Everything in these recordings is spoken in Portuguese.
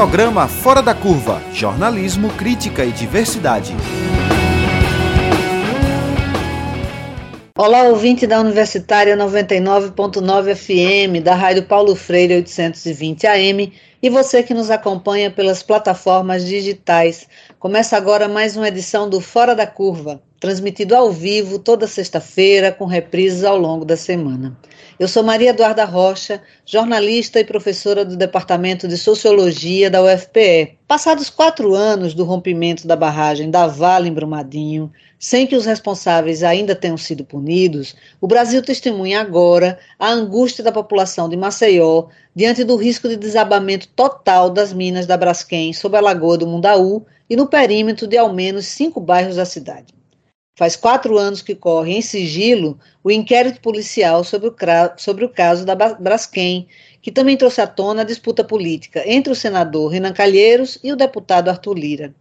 Programa Fora da Curva Jornalismo, Crítica e Diversidade. Olá, ouvinte da Universitária 99.9 FM, da Rádio Paulo Freire 820 AM e você que nos acompanha pelas plataformas digitais. Começa agora mais uma edição do Fora da Curva, transmitido ao vivo toda sexta-feira, com reprises ao longo da semana. Eu sou Maria Eduarda Rocha, jornalista e professora do Departamento de Sociologia da UFPE. Passados quatro anos do rompimento da barragem da Vale em Brumadinho, sem que os responsáveis ainda tenham sido punidos, o Brasil testemunha agora a angústia da população de Maceió diante do risco de desabamento total das minas da Braskem sob a Lagoa do Mundaú e no perímetro de ao menos cinco bairros da cidade. Faz quatro anos que corre em sigilo o inquérito policial sobre o, sobre o caso da Braskem, que também trouxe à tona a disputa política entre o senador Renan Calheiros e o deputado Arthur Lira.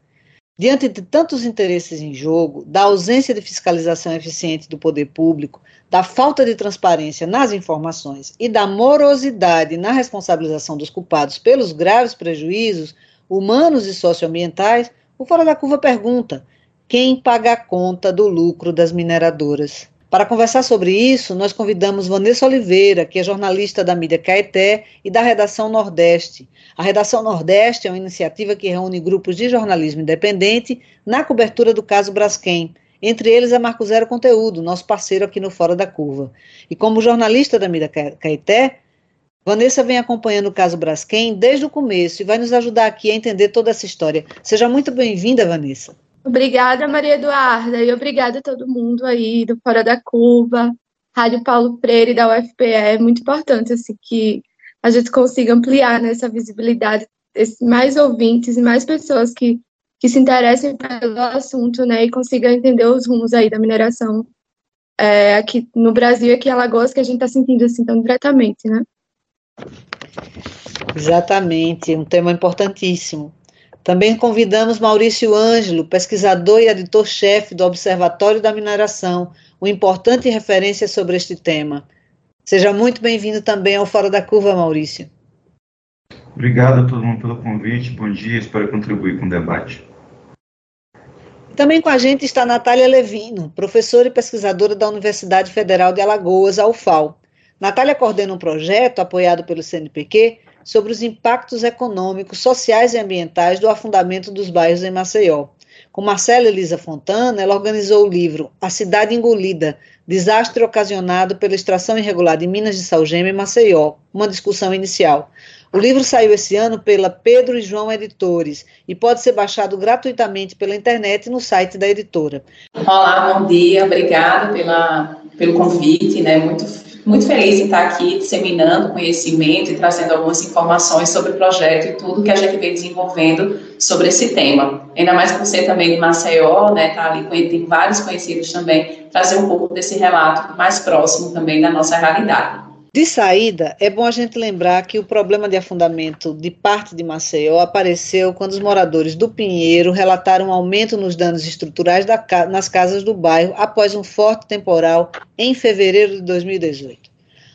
Diante de tantos interesses em jogo, da ausência de fiscalização eficiente do poder público, da falta de transparência nas informações e da morosidade na responsabilização dos culpados pelos graves prejuízos humanos e socioambientais, o Fora da Curva pergunta: quem paga a conta do lucro das mineradoras. Para conversar sobre isso, nós convidamos Vanessa Oliveira, que é jornalista da mídia Caeté e da Redação Nordeste. A Redação Nordeste é uma iniciativa que reúne grupos de jornalismo independente na cobertura do caso Braskem. Entre eles é Marco Zero Conteúdo, nosso parceiro aqui no Fora da Curva. E como jornalista da mídia Caeté, Vanessa vem acompanhando o caso Braskem desde o começo e vai nos ajudar aqui a entender toda essa história. Seja muito bem-vinda, Vanessa. Obrigada, Maria Eduarda, e obrigada a todo mundo aí do Fora da Curva, Rádio Paulo Freire da UFPE. É muito importante assim, que a gente consiga ampliar nessa né, visibilidade, mais ouvintes e mais pessoas que, que se interessem pelo assunto né, e consigam entender os rumos aí da mineração é, aqui no Brasil e aqui em Alagoas, que a gente está sentindo assim tão diretamente, né? Exatamente, um tema importantíssimo. Também convidamos Maurício Ângelo, pesquisador e editor-chefe do Observatório da Mineração, uma importante referência sobre este tema. Seja muito bem-vindo também ao Fora da Curva, Maurício. Obrigado a todo mundo pelo convite. Bom dia, espero contribuir com o debate. Também com a gente está Natália Levino, professora e pesquisadora da Universidade Federal de Alagoas, a UFAL. Natália coordena um projeto apoiado pelo CNPq sobre os impactos econômicos, sociais e ambientais do afundamento dos bairros em Maceió. Com Marcela Elisa Fontana, ela organizou o livro A Cidade Engolida, Desastre Ocasionado pela Extração Irregular de Minas de Salgema em Maceió, uma discussão inicial. O livro saiu esse ano pela Pedro e João Editores e pode ser baixado gratuitamente pela internet no site da editora. Olá, bom dia, obrigada pela, pelo convite, né? Muito muito feliz em estar aqui disseminando conhecimento e trazendo algumas informações sobre o projeto e tudo que a gente vem desenvolvendo sobre esse tema. Ainda mais por ser também de Maceió, né, tá ali, tem vários conhecidos também, trazer um pouco desse relato mais próximo também da nossa realidade. De saída, é bom a gente lembrar que o problema de afundamento de parte de Maceió apareceu quando os moradores do Pinheiro relataram um aumento nos danos estruturais da, nas casas do bairro após um forte temporal em fevereiro de 2018.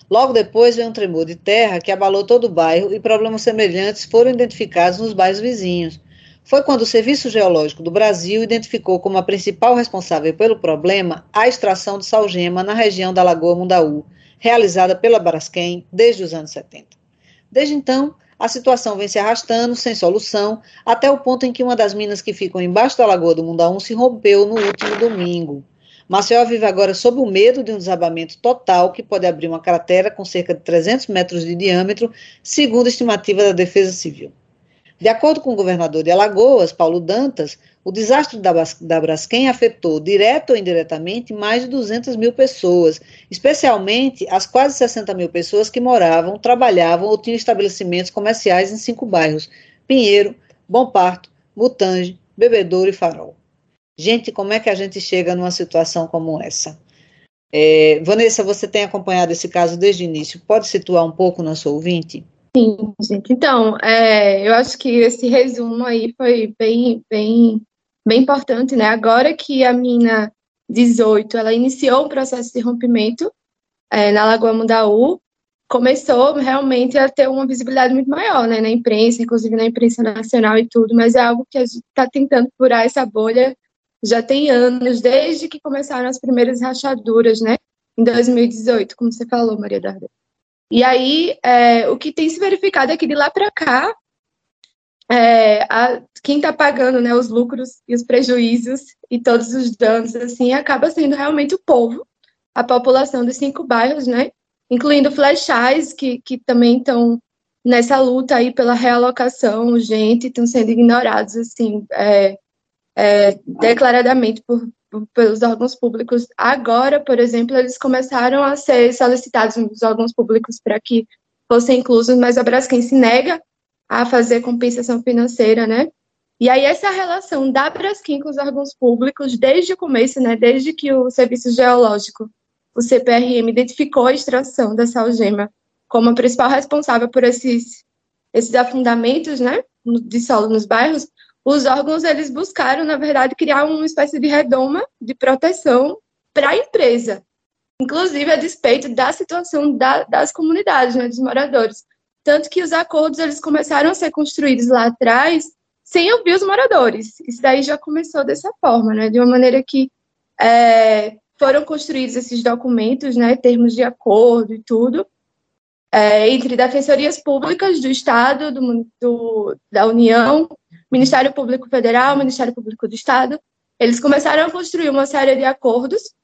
Logo depois veio um tremor de terra que abalou todo o bairro e problemas semelhantes foram identificados nos bairros vizinhos. Foi quando o Serviço Geológico do Brasil identificou como a principal responsável pelo problema a extração de salgema na região da Lagoa Mundaú, realizada pela Braskem desde os anos 70. Desde então, a situação vem se arrastando sem solução, até o ponto em que uma das minas que ficam embaixo da Lagoa do Mundaú se rompeu no último domingo. Maceió vive agora sob o medo de um desabamento total que pode abrir uma cratera com cerca de 300 metros de diâmetro, segundo a estimativa da Defesa Civil. De acordo com o governador de Alagoas, Paulo Dantas, o desastre da, da Braskem afetou, direto ou indiretamente, mais de 200 mil pessoas, especialmente as quase 60 mil pessoas que moravam, trabalhavam ou tinham estabelecimentos comerciais em cinco bairros: Pinheiro, Bom Parto, Mutange, Bebedouro e Farol. Gente, como é que a gente chega numa situação como essa? É, Vanessa, você tem acompanhado esse caso desde o início. Pode situar um pouco nosso ouvinte? Sim, gente. Então, é, eu acho que esse resumo aí foi bem, bem, bem importante, né? Agora que a mina 18, ela iniciou um processo de rompimento é, na Lagoa Mundaú, começou realmente a ter uma visibilidade muito maior, né, na imprensa, inclusive na imprensa nacional e tudo, mas é algo que a gente está tentando furar essa bolha já tem anos, desde que começaram as primeiras rachaduras, né, em 2018, como você falou, Maria Darda. E aí, é, o que tem se verificado é que de lá para cá, é, a, quem está pagando né, os lucros e os prejuízos e todos os danos, assim, acaba sendo realmente o povo, a população dos cinco bairros, né, incluindo flechais, que, que também estão nessa luta aí pela realocação urgente, estão sendo ignorados, assim, é, é, declaradamente por, pelos órgãos públicos. Agora, por exemplo, eles começaram a ser solicitados nos órgãos públicos para que fossem inclusos, mas a Braskem se nega a fazer compensação financeira, né? E aí essa relação da Braskem com os órgãos públicos, desde o começo, né, desde que o Serviço Geológico, o CPRM, identificou a extração dessa algema como a principal responsável por esses, esses afundamentos, né, de solo nos bairros, os órgãos, eles buscaram, na verdade, criar uma espécie de redoma de proteção para a empresa, inclusive a despeito da situação da, das comunidades, né, dos moradores. Tanto que os acordos eles começaram a ser construídos lá atrás sem ouvir os moradores. Isso daí já começou dessa forma, né? De uma maneira que é, foram construídos esses documentos, né? Termos de acordo e tudo, é, entre defensorias públicas do Estado, do, do, da União, Ministério Público Federal, Ministério Público do Estado. Eles começaram a construir uma série de acordos.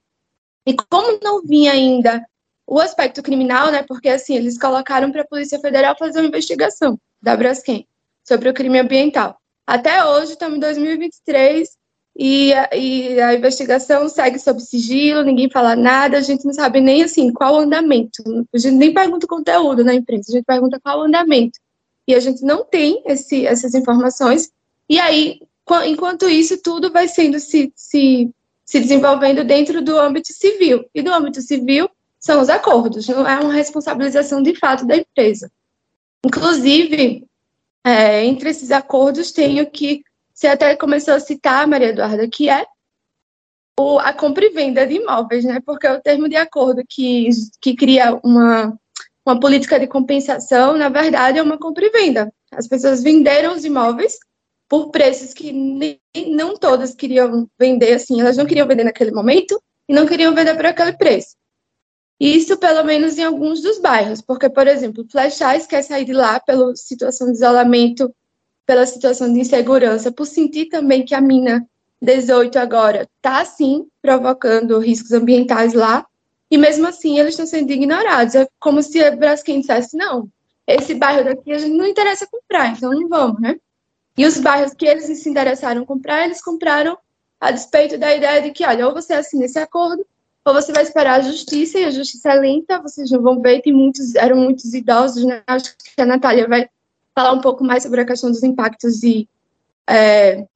E como não vinha ainda o aspecto criminal, né? Porque assim, eles colocaram para a Polícia Federal fazer uma investigação da Braskem sobre o crime ambiental. Até hoje, estamos em 2023 e a, e a investigação segue sob sigilo, ninguém fala nada, a gente não sabe nem assim qual andamento. A gente nem pergunta o conteúdo na imprensa, a gente pergunta qual andamento. E a gente não tem esse, essas informações. E aí, enquanto isso, tudo vai sendo se, se, se desenvolvendo dentro do âmbito civil. E do âmbito civil, são os acordos, não é uma responsabilização de fato da empresa. Inclusive, é, entre esses acordos tem o que você até começou a citar, Maria Eduarda, que é o, a compra e venda de imóveis, né? Porque o termo de acordo que, que cria uma, uma política de compensação, na verdade, é uma compra e venda. As pessoas venderam os imóveis por preços que nem, não todas queriam vender, assim, elas não queriam vender naquele momento e não queriam vender por aquele preço. Isso, pelo menos, em alguns dos bairros, porque, por exemplo, Flechais quer sair de lá pela situação de isolamento, pela situação de insegurança, por sentir também que a mina 18 agora está, sim, provocando riscos ambientais lá, e mesmo assim eles estão sendo ignorados. É como se a Braskem dissesse, não, esse bairro daqui a gente não interessa comprar, então não vamos, né? E os bairros que eles se interessaram comprar, eles compraram a despeito da ideia de que, olha, ou você assina esse acordo, ou você vai esperar a justiça, e a justiça é lenta, vocês não vão ver, tem muitos, eram muitos idosos, né? Acho que a Natália vai falar um pouco mais sobre a questão dos impactos e é,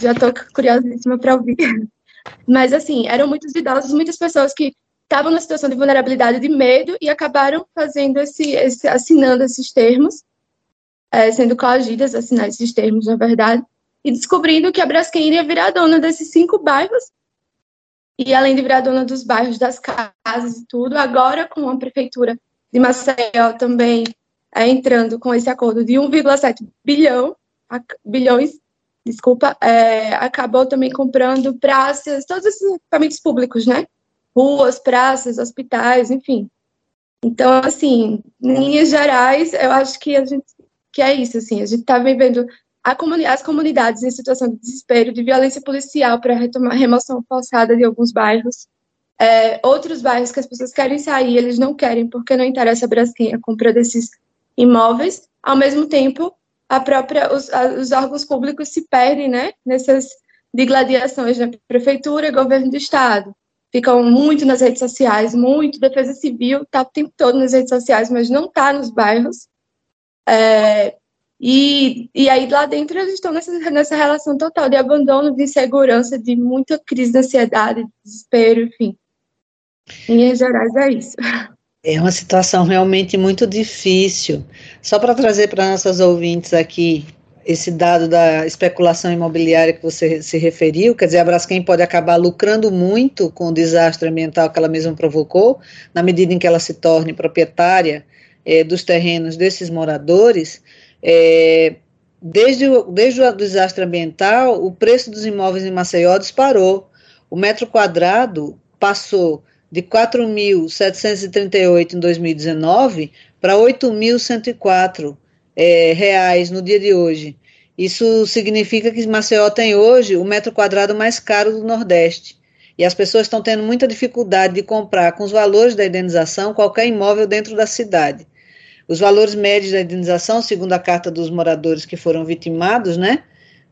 já estou curiosíssima para ouvir. Mas, assim, eram muitos idosos, muitas pessoas que estavam na situação de vulnerabilidade de medo e acabaram fazendo esse, esse assinando esses termos, é, sendo coagidas a assinar esses termos, na verdade, e descobrindo que a Braskem iria virar dona desses cinco bairros e além de virar dona dos bairros, das casas e tudo, agora com a prefeitura de Maceió também é, entrando com esse acordo de 1,7 bilhão, bilhões, desculpa, é, acabou também comprando praças, todos esses equipamentos públicos, né? Ruas, praças, hospitais, enfim. Então, assim, em linhas gerais, eu acho que a gente que é isso, assim, a gente está vivendo comuni as comunidades em situação de desespero, de violência policial para retomar remoção forçada de alguns bairros. É, outros bairros que as pessoas querem sair, eles não querem porque não interessa a Braskem a compra desses imóveis. Ao mesmo tempo, a própria, os, a, os órgãos públicos se perdem né, nessas digladiações da prefeitura e governo do estado. Ficam muito nas redes sociais, muito. Defesa Civil está o tempo todo nas redes sociais, mas não está nos bairros. É, e, e aí lá dentro eles estão nessa, nessa relação total de abandono, de insegurança, de muita crise de ansiedade, de desespero, enfim. Em linhas gerais é isso. É uma situação realmente muito difícil. Só para trazer para nossas ouvintes aqui esse dado da especulação imobiliária que você se referiu, quer dizer, a Braskem pode acabar lucrando muito com o desastre ambiental que ela mesma provocou, na medida em que ela se torne proprietária é, dos terrenos desses moradores. É, desde, o, desde o desastre ambiental, o preço dos imóveis em Maceió disparou. O metro quadrado passou de 4.738 em 2019 para 8.104 é, reais no dia de hoje. Isso significa que Maceió tem hoje o metro quadrado mais caro do Nordeste. E as pessoas estão tendo muita dificuldade de comprar com os valores da indenização qualquer imóvel dentro da cidade. Os valores médios da indenização, segundo a carta dos moradores que foram vitimados, né,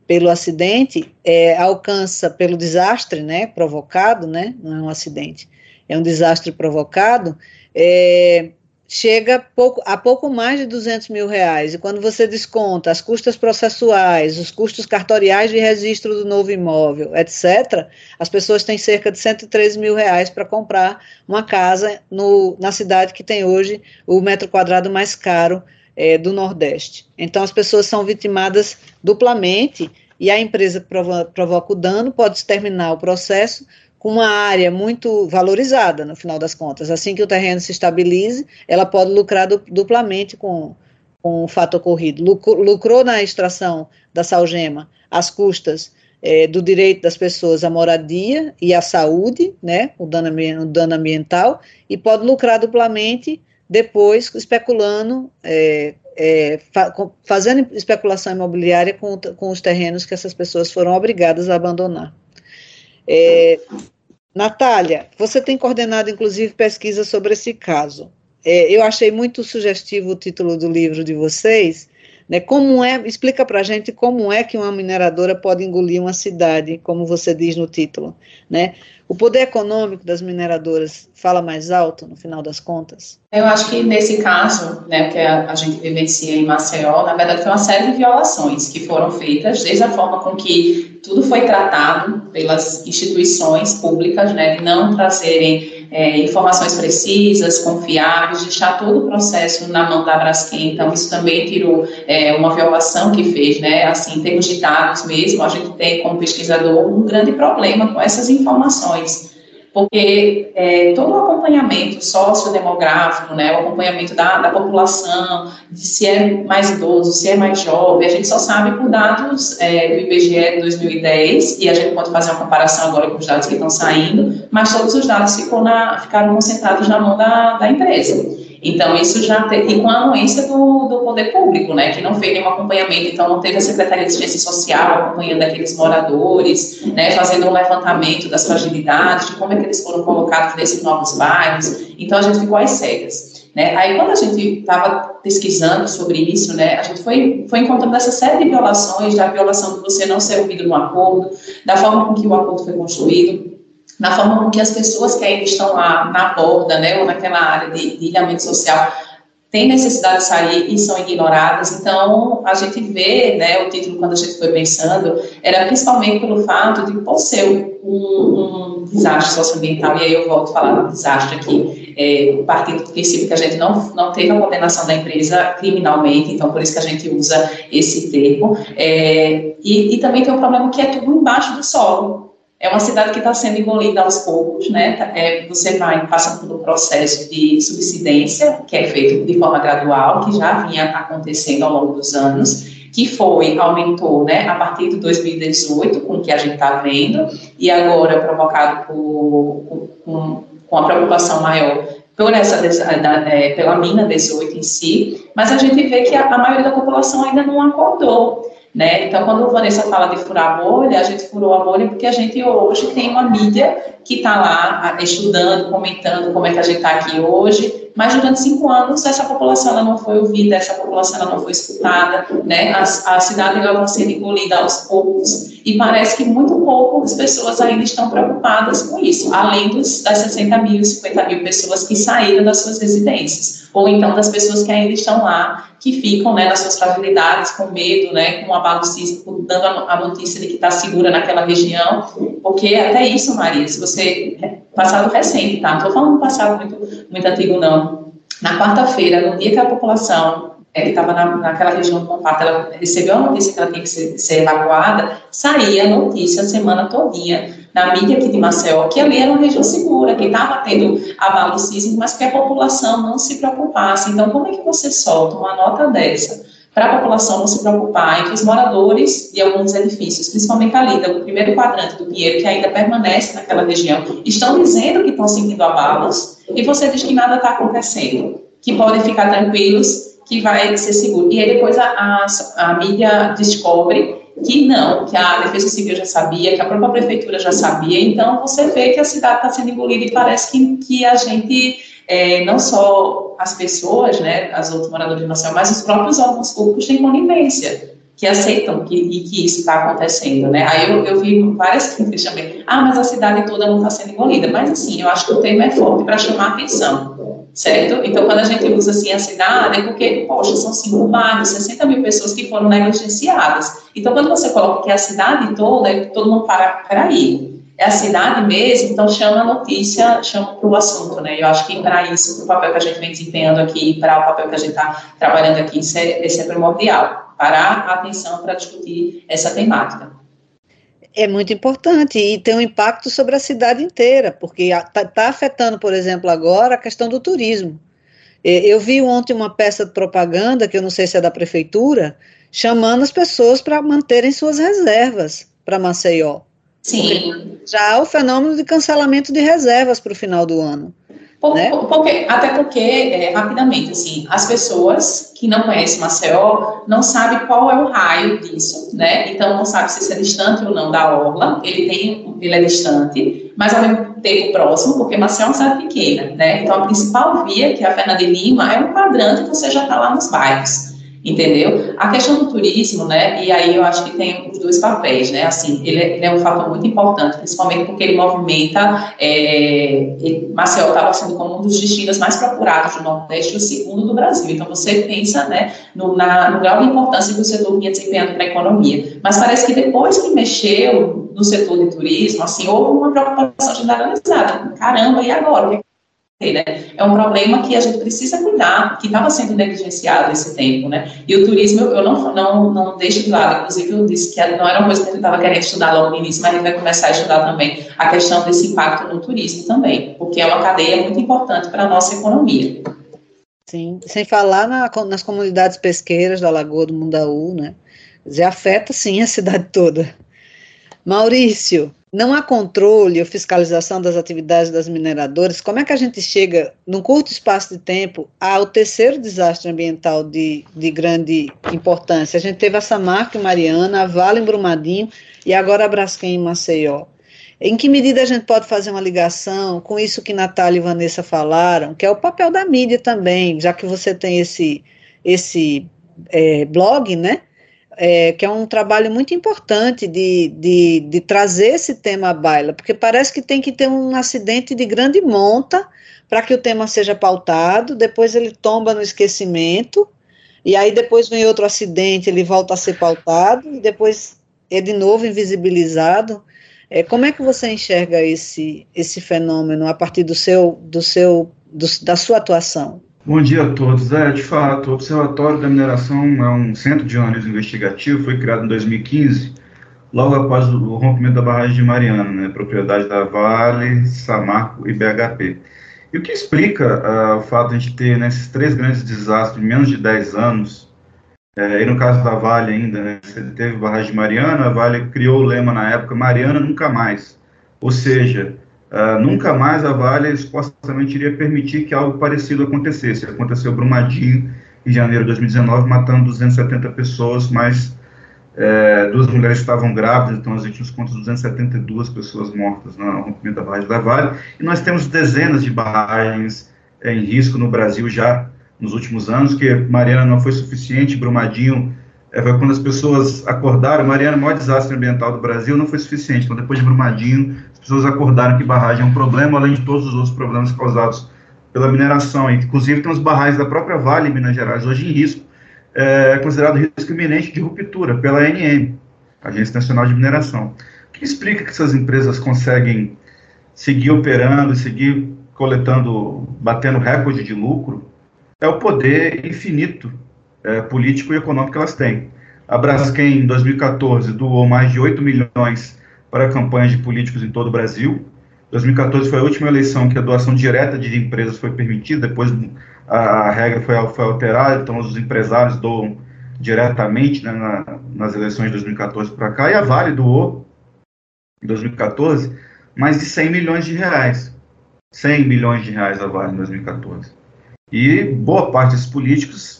pelo acidente, é, alcança pelo desastre, né, provocado, né, não é um acidente, é um desastre provocado, é, chega pouco, a pouco mais de 200 mil reais. E quando você desconta as custas processuais, os custos cartoriais de registro do novo imóvel, etc., as pessoas têm cerca de 113 mil reais para comprar uma casa no, na cidade que tem hoje o metro quadrado mais caro é, do Nordeste. Então, as pessoas são vitimadas duplamente e a empresa provoca o dano pode terminar o processo com uma área muito valorizada, no final das contas. Assim que o terreno se estabilize, ela pode lucrar duplamente com, com o fato ocorrido. Lucrou na extração da salgema às custas é, do direito das pessoas à moradia e à saúde, né, o dano, o dano ambiental, e pode lucrar duplamente depois especulando, é, é, fa fazendo especulação imobiliária com, com os terrenos que essas pessoas foram obrigadas a abandonar. É, Natália, você tem coordenado, inclusive, pesquisa sobre esse caso. É, eu achei muito sugestivo o título do livro de vocês. Né, como é, explica para a gente como é que uma mineradora pode engolir uma cidade, como você diz no título. Né? O poder econômico das mineradoras fala mais alto, no final das contas? Eu acho que nesse caso, né, que a, a, gente vivencia em Maceió, na verdade foi uma série de violações que foram feitas, desde a forma com que tudo foi tratado pelas instituições públicas, né, de não trazerem é, informações precisas, confiáveis, deixar todo o processo na mão da Braskem, então isso também tirou é, uma violação que fez, né, assim, em termos de dados mesmo, a gente tem como pesquisador um grande problema com essas informações, porque é, todo o acompanhamento sociodemográfico, né, o acompanhamento da, da população, de se é mais idoso, se é mais jovem, a gente só sabe por dados é, do IBGE de 2010, e a gente pode fazer uma comparação agora com os dados que estão saindo, mas todos os dados ficou na, ficaram concentrados na mão da, da empresa. Então, isso já tem, e com a anuência do, do poder público, né, que não fez nenhum acompanhamento, então não teve a Secretaria de Assistência Social acompanhando aqueles moradores, né, fazendo um levantamento das fragilidades, de como é que eles foram colocados nesses novos bairros, então a gente ficou às cegas. Né? Aí, quando a gente estava pesquisando sobre isso, né, a gente foi, foi encontrando essa série de violações, da violação de você não ser ouvido no acordo, da forma com que o acordo foi construído, na forma com que as pessoas que ainda estão lá na borda, né, ou naquela área de, de ilhamento social, têm necessidade de sair e são ignoradas. Então, a gente vê, né, o título, quando a gente foi pensando, era principalmente pelo fato de, por ser um, um desastre socioambiental, e aí eu volto a falar do desastre aqui, é, partindo do princípio que a gente não, não teve a condenação da empresa criminalmente, então por isso que a gente usa esse termo, é, e, e também tem um problema que é tudo embaixo do solo, é uma cidade que está sendo engolida aos poucos, né? Tá, é, você vai passando um processo de subsidência, que é feito de forma gradual, que já vinha acontecendo ao longo dos anos, que foi, aumentou, né, a partir de 2018, com o que a gente está vendo, e agora provocado por, com, com a preocupação maior por essa, da, é, pela mina 18 em si, mas a gente vê que a, a maioria da população ainda não acordou. Né? Então, quando o Vanessa fala de furar a bolha, a gente furou a bolha porque a gente hoje tem uma mídia que está lá estudando, comentando como é que a gente está aqui hoje, mas durante cinco anos essa população não foi ouvida, essa população não foi escutada, né? a, a cidade está sendo engolida aos poucos e parece que muito pouco as pessoas ainda estão preocupadas com isso, além dos, das 60 mil, 50 mil pessoas que saíram das suas residências, ou então das pessoas que ainda estão lá, que ficam né, nas suas fragilidades, com medo, né, com abalo sísmico, dando a, notícia de que está segura naquela região, porque até isso, Maria, se você, passado recente, tá, não estou falando passado muito, muito antigo, não, na quarta-feira, no dia que a população é, que estava na, naquela região do compacto, ela recebeu a notícia que ela tinha que ser, ser evacuada, saía a notícia a semana todinha na mídia aqui de Maceió, que ali era uma região segura, que estava tendo abalo sísmico, mas que a população não se preocupasse. Então, como é que você solta uma nota dessa para a população não se preocupar, entre os moradores de alguns edifícios, principalmente ali do primeiro quadrante do Pinheiro, que ainda permanece naquela região, estão dizendo que estão sentindo abalos, e você diz que nada está acontecendo, que podem ficar tranquilos, que vai ser seguro. E aí depois a, a, a mídia descobre que não, que a Defesa Civil já sabia, que a própria Prefeitura já sabia, então você vê que a cidade está sendo engolida e parece que, que a gente, é, não só as pessoas, né, as outras moradoras de Maceió, mas os próprios órgãos públicos têm conivência, que aceitam que, e que isso está acontecendo, né, aí eu, eu vi várias críticas também, ah, mas a cidade toda não está sendo engolida, mas assim, eu acho que o tema é forte para chamar atenção, certo? Então, quando a gente usa assim a cidade, é porque, poxa, são cinco bairros, 60 mil pessoas que foram negligenciadas. Então, quando você coloca que é a cidade toda, é todo mundo para, peraí, é a cidade mesmo, então chama a notícia, chama para o assunto, né? Eu acho que para isso, para o papel que a gente vem desempenhando aqui, para o papel que a gente está trabalhando aqui, isso é, isso é primordial. Parar a atenção para discutir essa temática é muito importante e tem um impacto sobre a cidade inteira, porque está tá afetando, por exemplo, agora a questão do turismo. Eu vi ontem uma peça de propaganda, que eu não sei se é da prefeitura, chamando as pessoas para manterem suas reservas para Maceió. Sim. Já há o fenômeno de cancelamento de reservas para o final do ano. Por, né? porque, até porque, é, rapidamente, assim, as pessoas que não conhecem Maceió não sabem qual é o raio disso, né? Então, não sabe se isso é distante ou não da orla. Ele tem, ele é distante, mas ao mesmo tempo próximo, porque Maceió é uma cidade pequena, né? Então, a principal via, que é a Fernanda de Lima, é um quadrante que você já está lá nos bairros entendeu? A questão do turismo, né, e aí eu acho que tem os dois papéis, né, assim, ele é, ele é um fator muito importante, principalmente porque ele movimenta, é, ele, Maceió estava sendo como um dos destinos mais procurados do Nordeste o segundo do Brasil, então você pensa, né, no, na, no grau de importância que o setor vinha desempenhando para a economia, mas parece que depois que mexeu no setor de turismo, assim, houve uma preocupação generalizada, caramba, e agora, o que né? É um problema que a gente precisa cuidar, que estava sendo negligenciado esse tempo, né? E o turismo eu não, não, não deixo de lado, inclusive eu disse que não era uma coisa que a gente estava querendo estudar logo no início, mas a gente vai começar a estudar também a questão desse impacto no turismo também, porque é uma cadeia muito importante para a nossa economia. Sim, sem falar na, nas comunidades pesqueiras da Lagoa do Mundaú, né? Quer afeta sim a cidade toda. Maurício, não há controle ou fiscalização das atividades das mineradoras, como é que a gente chega, num curto espaço de tempo, ao terceiro desastre ambiental de, de grande importância? A gente teve a Samarco em Mariana, a Vale em Brumadinho e agora a Braskem em Maceió. Em que medida a gente pode fazer uma ligação com isso que Natália e Vanessa falaram, que é o papel da mídia também, já que você tem esse, esse é, blog, né? É, que é um trabalho muito importante de, de, de, trazer esse tema à baila, porque parece que tem que ter um acidente de grande monta para que o tema seja pautado, depois ele tomba no esquecimento, e aí depois vem outro acidente, ele volta a ser pautado, e depois é de novo invisibilizado. É, como é que você enxerga esse, esse fenômeno a partir do seu, do seu, do, da sua atuação? Bom dia a todos. É, de fato, o Observatório da Mineração é um centro de análise investigativo, foi criado em 2015, logo após o rompimento da barragem de Mariana, né, propriedade da Vale, Samarco e BHP. E o que explica uh, o fato de a gente ter né, três grandes desastres em menos de 10 anos, é, e no caso da Vale ainda, né, você teve barragem de Mariana, a Vale criou o lema na época, Mariana nunca mais. Ou seja, Uh, nunca mais a Vale supostamente iria permitir que algo parecido acontecesse. Aconteceu Brumadinho, em janeiro de 2019, matando 270 pessoas, mas é, duas mulheres estavam grávidas, então a gente nos conta 272 pessoas mortas no rompimento da barragem da Vale. E nós temos dezenas de barragens em risco no Brasil já nos últimos anos, que Mariana não foi suficiente, Brumadinho é, foi quando as pessoas acordaram, Mariana, o maior desastre ambiental do Brasil, não foi suficiente. Então, depois de Brumadinho, as pessoas acordaram que barragem é um problema, além de todos os outros problemas causados pela mineração. Inclusive, tem os barragens da própria Vale, em Minas Gerais, hoje em risco, é considerado risco iminente de ruptura pela ANM, Agência Nacional de Mineração. O que explica que essas empresas conseguem seguir operando, seguir coletando, batendo recorde de lucro, é o poder infinito é, político e econômico que elas têm. A Braskem, em 2014, doou mais de 8 milhões para campanhas de políticos em todo o Brasil. 2014 foi a última eleição que a doação direta de empresas foi permitida, depois a, regra foi, foi, alterada, então os empresários doam diretamente né, na, nas eleições de 2014 para cá, e a Vale doou, em 2014, mais de 100 milhões de reais. 100 milhões de reais a Vale em 2014. E boa parte desses políticos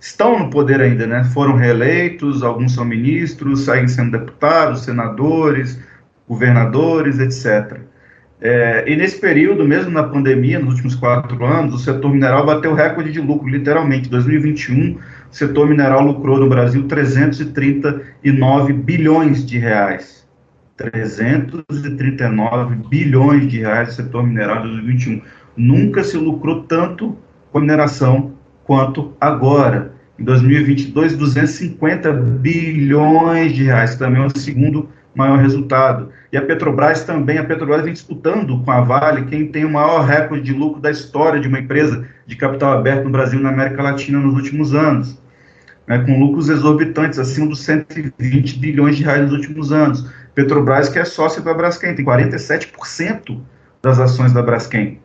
estão no poder ainda, né? Foram reeleitos, alguns são ministros, seguem sendo deputados, senadores, governadores, etc. É, e nesse período, mesmo na pandemia, nos últimos quatro anos, o setor mineral bateu recorde de lucro, literalmente. Em 2021, o setor mineral lucrou no Brasil 339 bilhões de reais. 339 bilhões de reais no setor mineral em 2021. Nunca se lucrou tanto com mineração quanto agora. Em 2022, 250 bilhões de reais, também é o segundo maior resultado. E a Petrobras também, a Petrobras vem disputando com a Vale quem tem o maior recorde de lucro da história de uma empresa de capital aberto no Brasil e na América Latina nos últimos anos, né, com lucros exorbitantes, acima dos 120 bilhões de reais nos últimos anos. Petrobras, que é sócia da Braskem, tem 47% das ações da Braskem.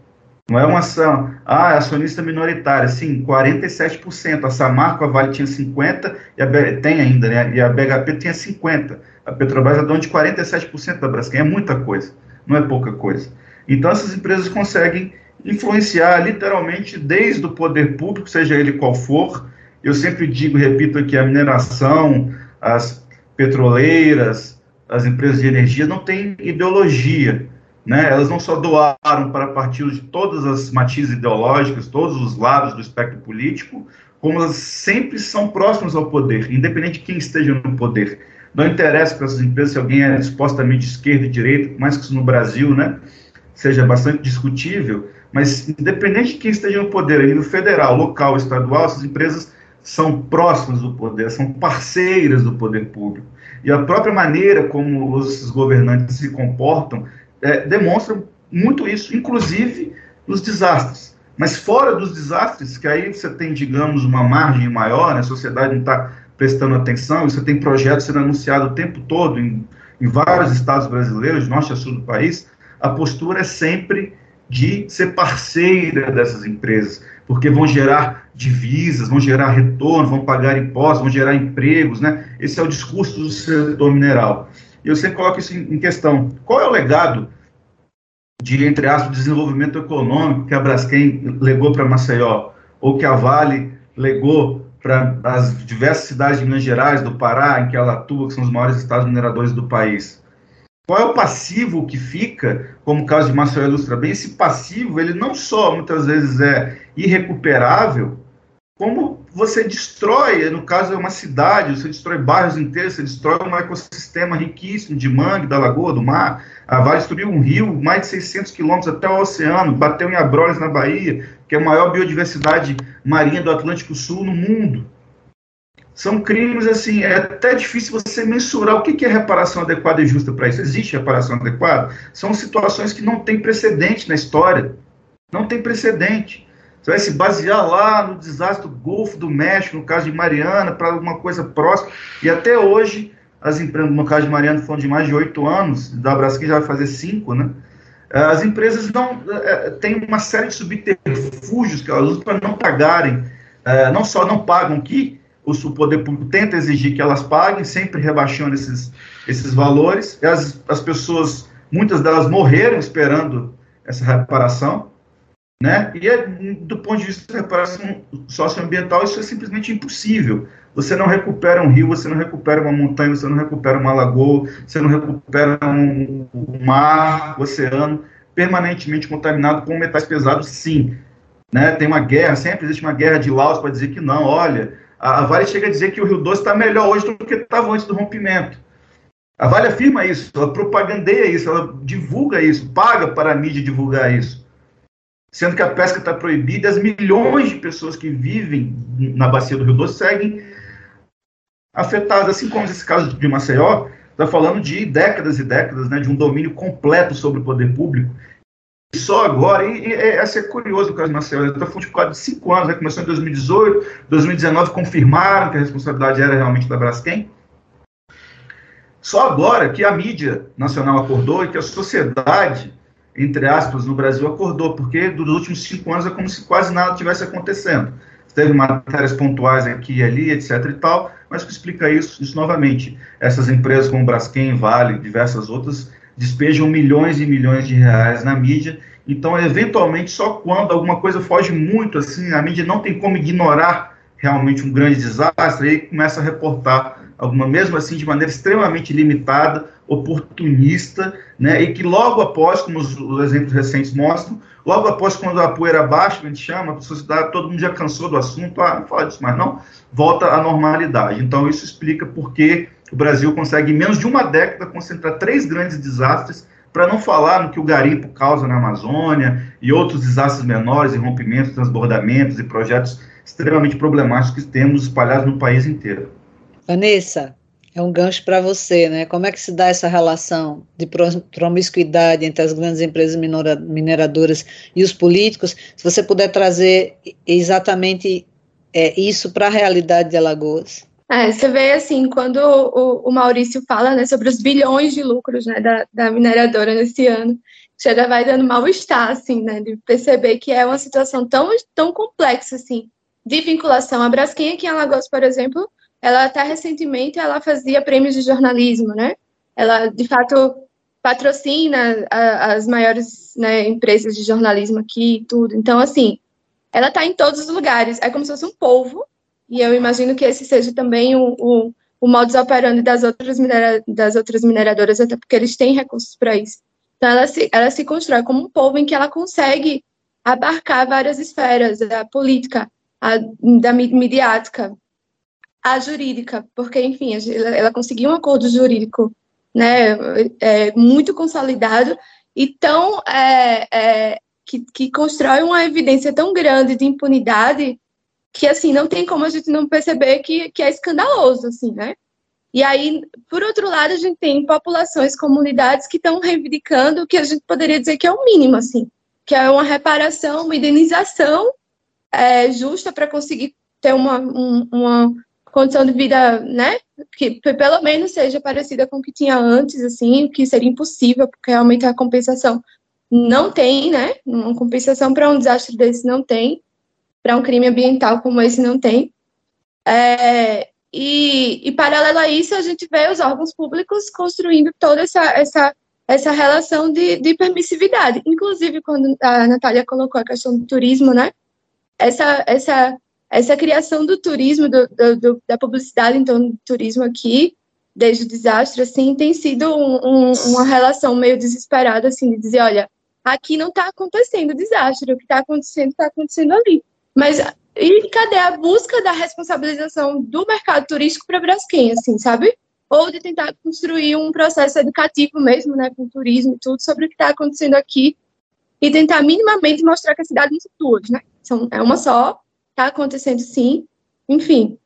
Não é uma ação, ah, é acionista minoritária, sim, 47%. A Samarco, a Vale tinha 50%, e a, tem ainda, né? E a BHP tinha 50%. A Petrobras é dona de 47% da Braskem, é muita coisa, não é pouca coisa. Então, essas empresas conseguem influenciar literalmente desde o poder público, seja ele qual for. Eu sempre digo, repito aqui, a mineração, as petroleiras, as empresas de energia não têm ideologia né? Elas não só doaram para partidos de todas as matizes ideológicas, todos os lados do espectro político, como elas sempre são próximas ao poder, independente de quem esteja no poder. Não interessa para essas empresas se alguém é supostamente esquerda e direita, mais que isso no Brasil né, seja bastante discutível, mas independente de quem esteja no poder, a nível federal, local, estadual, essas empresas são próximas do poder, são parceiras do poder público. E a própria maneira como os governantes se comportam é, demonstram muito isso, inclusive nos desastres. Mas fora dos desastres, que aí você tem, digamos, uma margem maior, né, a sociedade não está prestando atenção, você tem projetos sendo anunciados o tempo todo em, em vários estados brasileiros, norte a sul do país, a postura é sempre de ser parceira dessas empresas, porque vão gerar divisas, vão gerar retorno, vão pagar impostos, vão gerar empregos, né? Esse é o discurso do setor mineral. E eu sempre coloco isso em questão. Qual é o legado de, entre aspas, desenvolvimento econômico que a Braskem legou para Maceió, ou que a Vale legou para as diversas cidades de Minas Gerais, do Pará, em que ela atua, que são os maiores estados mineradores do país? Qual é o passivo que fica, como o caso de Maceió ilustra bem? Esse passivo, ele não só muitas vezes é irrecuperável, como você destrói, no caso é uma cidade, você destrói bairros inteiros, você destrói um ecossistema riquíssimo de mangue, da lagoa, do mar. A Vale destruiu um rio, mais de 600 quilômetros até o oceano, bateu em Abrolhos, na Bahia, que é a maior biodiversidade marinha do Atlântico Sul no mundo. São crimes, assim, é até difícil você mensurar o que é reparação adequada e justa para isso. Existe reparação adequada? São situações que não têm precedente na história. Não tem precedente. Você vai se basear lá no desastre do Golfo do México, no caso de Mariana, para alguma coisa próxima. E até hoje, as empresas, no caso de Mariana, foram de mais de oito anos, da Braskem já vai fazer cinco, né? As empresas não é, têm uma série de subterfúgios que elas usam para não pagarem. É, não só não pagam que o poder público tenta exigir que elas paguem, sempre rebaixando esses, esses valores. As, as pessoas, muitas delas morreram esperando essa reparação. Né? E é, do ponto de vista da reparação socioambiental, isso é simplesmente impossível. Você não recupera um rio, você não recupera uma montanha, você não recupera uma lagoa, você não recupera um, um mar, um oceano permanentemente contaminado com metais pesados, sim. Né? Tem uma guerra, sempre existe uma guerra de laus para dizer que não, olha, a, a Vale chega a dizer que o Rio Doce está melhor hoje do que estava antes do rompimento. A Vale afirma isso, ela propagandeia isso, ela divulga isso, paga para a mídia divulgar isso sendo que a pesca está proibida, as milhões de pessoas que vivem na bacia do Rio Doce seguem afetadas, assim como esse caso de Maceió, está falando de décadas e décadas né, de um domínio completo sobre o poder público. só agora, e, e essa é curioso o caso do Marcelo, está falando de quase de cinco anos, né? começou em 2018, 2019 confirmaram que a responsabilidade era realmente da Braskem. Só agora que a mídia nacional acordou e que a sociedade, entre aspas, no Brasil acordou, porque dos últimos cinco anos é como se quase nada tivesse acontecendo. Teve matérias pontuais aqui e ali, etc e tal, mas o que explica isso, isso novamente? Essas empresas como Braskem, Vale, diversas outras, despejam milhões e milhões de reais na mídia. Então, eventualmente, só quando alguma coisa foge muito, assim, a mídia não tem como ignorar realmente um grande desastre, aí começa a reportar alguma, mesmo assim, de maneira extremamente limitada, oportunista, né, e que logo após, como os, os exemplos recentes mostram, logo após quando a poeira baixa, a gente chama, a sociedade, todo mundo já cansou do assunto, ah, não fala disso mais não, volta à normalidade. Então, isso explica por que o Brasil consegue, em menos de uma década, concentrar três grandes desastres, para não falar no que o garimpo causa na Amazônia e outros desastres menores, e rompimentos, transbordamentos e projetos extremamente problemáticos que temos espalhados no país inteiro. Vanessa, é um gancho para você, né? Como é que se dá essa relação de promiscuidade entre as grandes empresas mineradoras e os políticos? Se você puder trazer exatamente é, isso para a realidade de Alagoas. É, você vê assim, quando o, o, Maurício fala né, sobre os bilhões de lucros né, da, da mineradora nesse ano, chega vai dando mal-estar, assim, né, de perceber que é uma situação tão, tão complexa, assim, de vinculação. A Braskem aqui em Alagoas, por exemplo, ela até recentemente ela fazia prêmios de jornalismo, né? Ela, de fato, patrocina a, as maiores né, empresas de jornalismo aqui e tudo. Então, assim, ela está em todos os lugares. É como se fosse um povo e eu imagino que esse seja também o, o, o modus operandi das outras, minera, das outras mineradoras, até porque eles têm recursos para isso. Então, ela se, ela se constrói como um povo em que ela consegue abarcar várias esferas, a política, a da midiática, a jurídica, porque, enfim, ela, ela conseguiu um acordo jurídico né, é, muito consolidado e tão, é, é, que, que constrói uma evidência tão grande de impunidade que assim não tem como a gente não perceber que, que é escandaloso, assim, né? E aí, por outro lado, a gente tem populações, comunidades que estão reivindicando o que a gente poderia dizer que é o mínimo, assim, que é uma reparação, uma indenização é, justa para conseguir ter uma, um, uma condição de vida, né, que pelo menos seja parecida com o que tinha antes, assim, que seria impossível, porque realmente a compensação não tem, né, uma compensação para um desastre desse não tem para um crime ambiental como esse não tem. É, e, e, paralelo a isso, a gente vê os órgãos públicos construindo toda essa, essa, essa relação de, de permissividade. Inclusive, quando a Natália colocou a questão do turismo, né? Essa, essa, essa criação do turismo, do, do, da publicidade torno do turismo aqui, desde o desastre, assim, tem sido um, um, uma relação meio desesperada, assim, de dizer, olha, aqui não está acontecendo desastre, o que está acontecendo, está acontecendo ali. Mas e cadê a busca da responsabilização do mercado turístico para Braskem, assim, sabe? Ou de tentar construir um processo educativo mesmo, né, com turismo e tudo, sobre o que está acontecendo aqui e tentar minimamente mostrar que a cidade não são duas, né? São, é uma só, está acontecendo sim, enfim.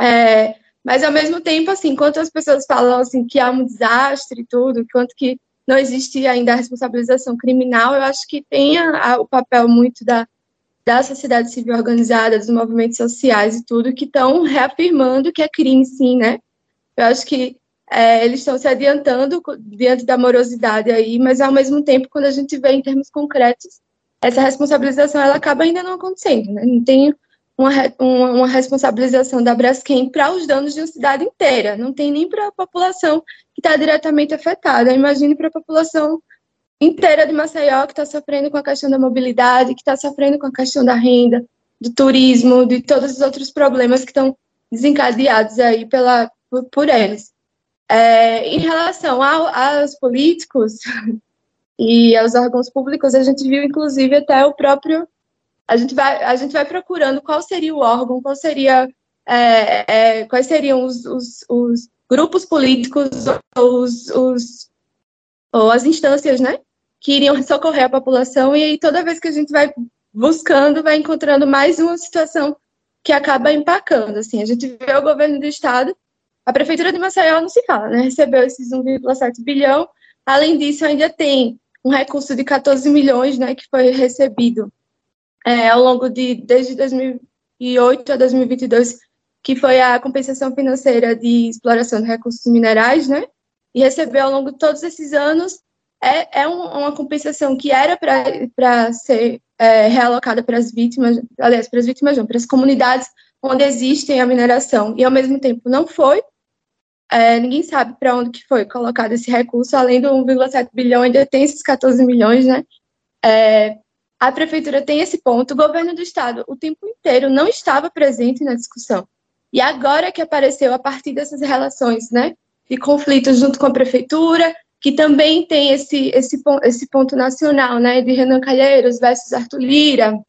É, mas ao mesmo tempo, assim, enquanto as pessoas falam assim que há um desastre e tudo, enquanto que não existe ainda a responsabilização criminal, eu acho que tem a, a, o papel muito da da sociedade civil organizada, dos movimentos sociais e tudo, que estão reafirmando que é crime, sim, né? Eu acho que é, eles estão se adiantando diante da morosidade aí, mas ao mesmo tempo, quando a gente vê em termos concretos, essa responsabilização ela acaba ainda não acontecendo, né? Não tem uma, uma, uma responsabilização da Braskem para os danos de uma cidade inteira, não tem nem para a população que está diretamente afetada. Imagine para a população inteira de Maceió que está sofrendo com a questão da mobilidade, que está sofrendo com a questão da renda, do turismo, de todos os outros problemas que estão desencadeados aí pela, por, por eles. É, em relação ao, aos políticos e aos órgãos públicos, a gente viu, inclusive, até o próprio. A gente vai, a gente vai procurando qual seria o órgão, qual seria, é, é, quais seriam os, os, os grupos políticos, os, os, ou as instâncias, né, que iriam socorrer a população, e aí toda vez que a gente vai buscando, vai encontrando mais uma situação que acaba empacando, assim, a gente vê o governo do estado, a prefeitura de Maceió não se fala, né, recebeu esses 1,7 bilhão, além disso ainda tem um recurso de 14 milhões, né, que foi recebido é, ao longo de desde 2008 a 2022, que foi a compensação financeira de exploração de recursos minerais, né, e recebeu ao longo de todos esses anos é, é um, uma compensação que era para ser é, realocada para as vítimas, aliás, para as vítimas não, para as comunidades onde existem a mineração, e ao mesmo tempo não foi, é, ninguém sabe para onde que foi colocado esse recurso, além do 1,7 bilhão, ainda tem esses 14 milhões, né? É, a prefeitura tem esse ponto, o governo do estado o tempo inteiro não estava presente na discussão. E agora que apareceu, a partir dessas relações, né, de conflitos junto com a prefeitura, que também tem esse, esse, esse ponto nacional, né, de Renan Calheiros versus Arthur Lira,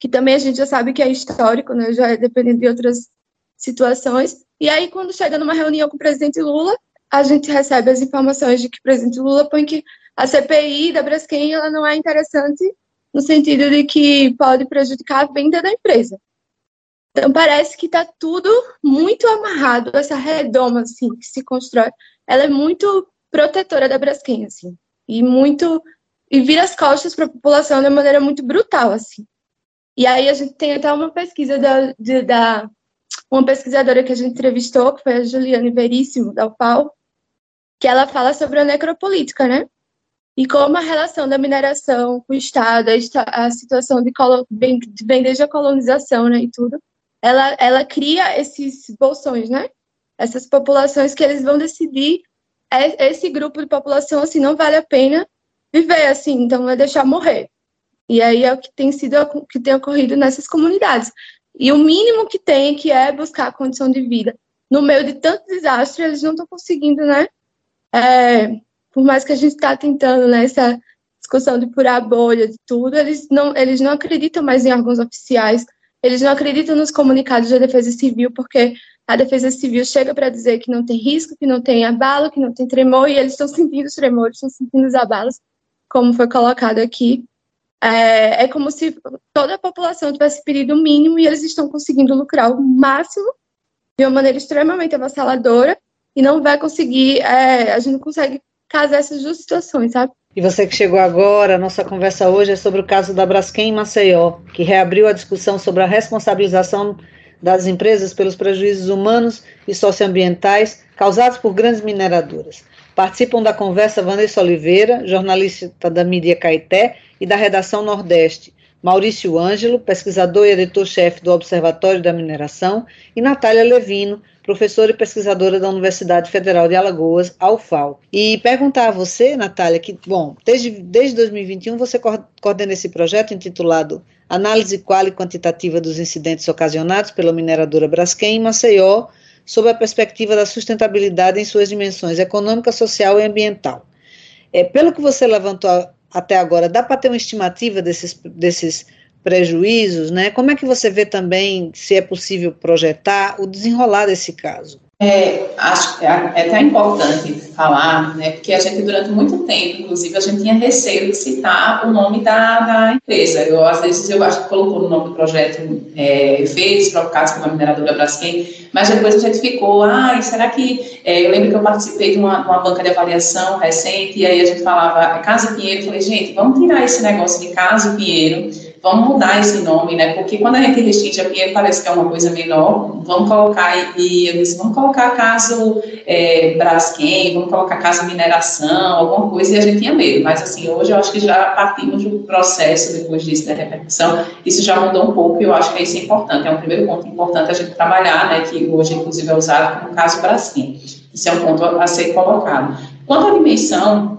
que também a gente já sabe que é histórico, né, já é dependendo de outras situações. E aí, quando chega numa reunião com o presidente Lula, a gente recebe as informações de que o presidente Lula põe que a CPI da Braskem ela não é interessante no sentido de que pode prejudicar a venda da empresa. Então parece que está tudo muito amarrado, essa redoma assim que se constrói, ela é muito protetora da Braskem assim, e muito e vira as costas para a população de maneira muito brutal assim. E aí a gente tem até uma pesquisa da, de, da uma pesquisadora que a gente entrevistou, que foi a Juliane Veríssimo, da UPAL, que ela fala sobre a necropolítica, né? E como a relação da mineração com o Estado, a situação de, vem, vem desde a colonização, né, e tudo, ela, ela cria esses bolsões, né? Essas populações que eles vão decidir, é, esse grupo de população, assim, não vale a pena viver, assim, então vai deixar morrer. E aí é o que tem sido, o que tem ocorrido nessas comunidades. E o mínimo que tem, que é buscar a condição de vida. No meio de tanto desastre, eles não estão conseguindo, né? É, por mais que a gente está tentando nessa né, discussão de furar a bolha, de tudo, eles não, eles não acreditam mais em órgãos oficiais, eles não acreditam nos comunicados da Defesa Civil, porque a Defesa Civil chega para dizer que não tem risco, que não tem abalo, que não tem tremor, e eles estão sentindo os tremores, estão sentindo os abalos, como foi colocado aqui. É, é, como se toda a população tivesse pedido o mínimo e eles estão conseguindo lucrar o máximo de uma maneira extremamente avassaladora e não vai conseguir, é, a gente não consegue casar essas duas situações, sabe? E você que chegou agora, nossa conversa hoje é sobre o caso da Braskem em Maceió, que reabriu a discussão sobre a responsabilização das empresas pelos prejuízos humanos e socioambientais causados por grandes mineradoras. Participam da conversa Vanessa Oliveira, jornalista da mídia Caeté e da redação Nordeste, Maurício Ângelo, pesquisador e editor-chefe do Observatório da Mineração, e Natália Levino, professora e pesquisadora da Universidade Federal de Alagoas, a UFAL. E perguntar a você, Natália, que, bom, desde, desde 2021 você coordena esse projeto intitulado Análise Qual e Quantitativa dos Incidentes Ocasionados pela Mineradora Braskem em Maceió, sob a perspectiva da sustentabilidade em suas dimensões econômica, social e ambiental. É, pelo que você levantou até agora, dá para ter uma estimativa desses, desses prejuízos, né? Como é que você vê também se é possível projetar o desenrolar desse caso? É, acho é, é até importante falar, né, porque a gente durante muito tempo, inclusive, a gente tinha receio de citar o nome da, da empresa. Eu, às vezes, eu acho que colocou no nome do projeto é, efeitos provocados pela mineradora Braskem, mas depois a gente ficou, ah, será que... É, eu lembro que eu participei de uma, uma, banca de avaliação recente, e aí a gente falava Casa Pinheiro, eu falei, gente, vamos tirar esse negócio de Casa Pinheiro, vamos mudar esse nome, né? Porque quando a gente restringe a Pinheiro parece que é uma coisa menor, vamos colocar, e eu disse, vamos colocar caso é, Braskem, vamos colocar caso mineração, alguma coisa, e a gente tinha medo, mas assim, hoje eu acho que já partimos do processo, depois disso, da repercussão, isso já mudou um pouco, e eu acho que isso é importante, é um primeiro ponto importante a gente trabalhar, né, que hoje, inclusive, é usado como caso Braskem, isso é um ponto a ser colocado. Quanto à dimensão,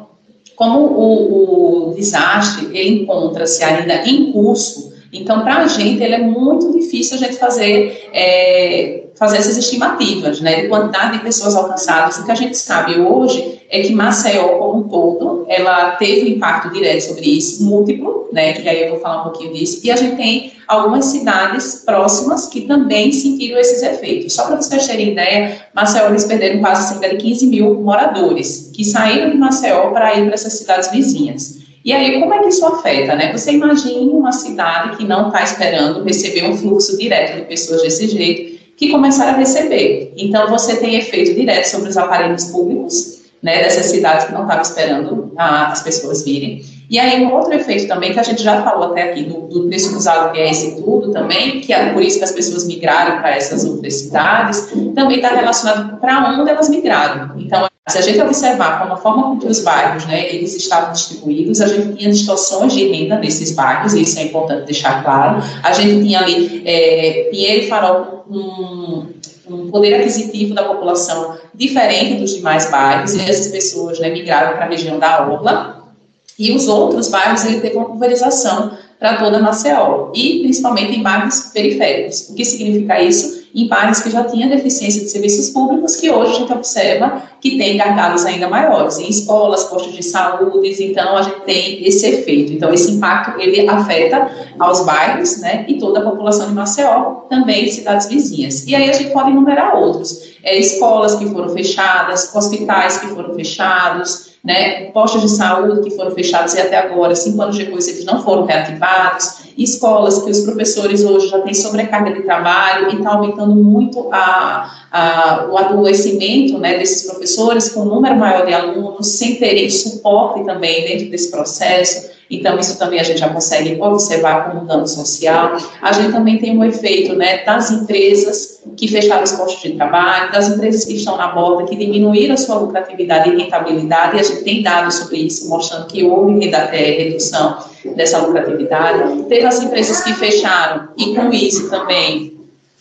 como o, o desastre ele encontra-se ainda em curso, então para a gente ele é muito difícil a gente fazer é, fazer essas estimativas, né, de quantidade de pessoas alcançadas. O que a gente sabe hoje é que Maceió, como um todo, ela teve um impacto direto sobre isso, múltiplo, né, que aí eu vou falar um pouquinho disso, e a gente tem algumas cidades próximas que também sentiram esses efeitos. Só para vocês terem ideia, Maceió, eles perderam quase cerca de 15 mil moradores, que saíram de Maceió para ir para essas cidades vizinhas. E aí, como é que isso afeta, né? Você imagina uma cidade que não está esperando receber um fluxo direto de pessoas desse jeito, que começaram a receber. Então, você tem efeito direto sobre os aparelhos públicos, né, dessas cidades que não estavam esperando as pessoas virem. E aí, um outro efeito também, que a gente já falou até aqui, do, do preço dos aluguéis e tudo também, que é por isso que as pessoas migraram para essas outras cidades, também está relacionado para onde elas migraram. Então, se a gente observar como a forma como os bairros, né, eles estavam distribuídos, a gente tinha distorções de renda nesses bairros, e isso é importante deixar claro. A gente tinha ali é, Pinheiro e Farol um, um poder aquisitivo da população diferente dos demais bairros, e essas pessoas né, migraram para a região da Orla, e os outros bairros, ele teve uma pulverização para toda Maceió, e principalmente em bairros periféricos. O que significa isso? Em bairros que já tinham deficiência de serviços públicos, que hoje a gente observa que tem gargalos ainda maiores, em escolas, postos de saúde, então a gente tem esse efeito. Então, esse impacto, ele afeta aos bairros, né, e toda a população de Maceió, também cidades vizinhas. E aí a gente pode enumerar outros, é, escolas que foram fechadas, hospitais que foram fechados, né, postos de saúde que foram fechados e até agora, cinco anos depois, eles não foram reativados, escolas que os professores hoje já têm sobrecarga de trabalho e está aumentando muito a, a, o adoecimento né, desses professores com um número maior de alunos, sem terem suporte também dentro desse processo. Então, isso também a gente já consegue observar como dano social. A gente também tem um efeito né, das empresas que fecharam os postos de trabalho, das empresas que estão na borda, que diminuíram a sua lucratividade e rentabilidade, e a gente tem dados sobre isso, mostrando que houve é, redução dessa lucratividade. Teve as empresas que fecharam, e com isso também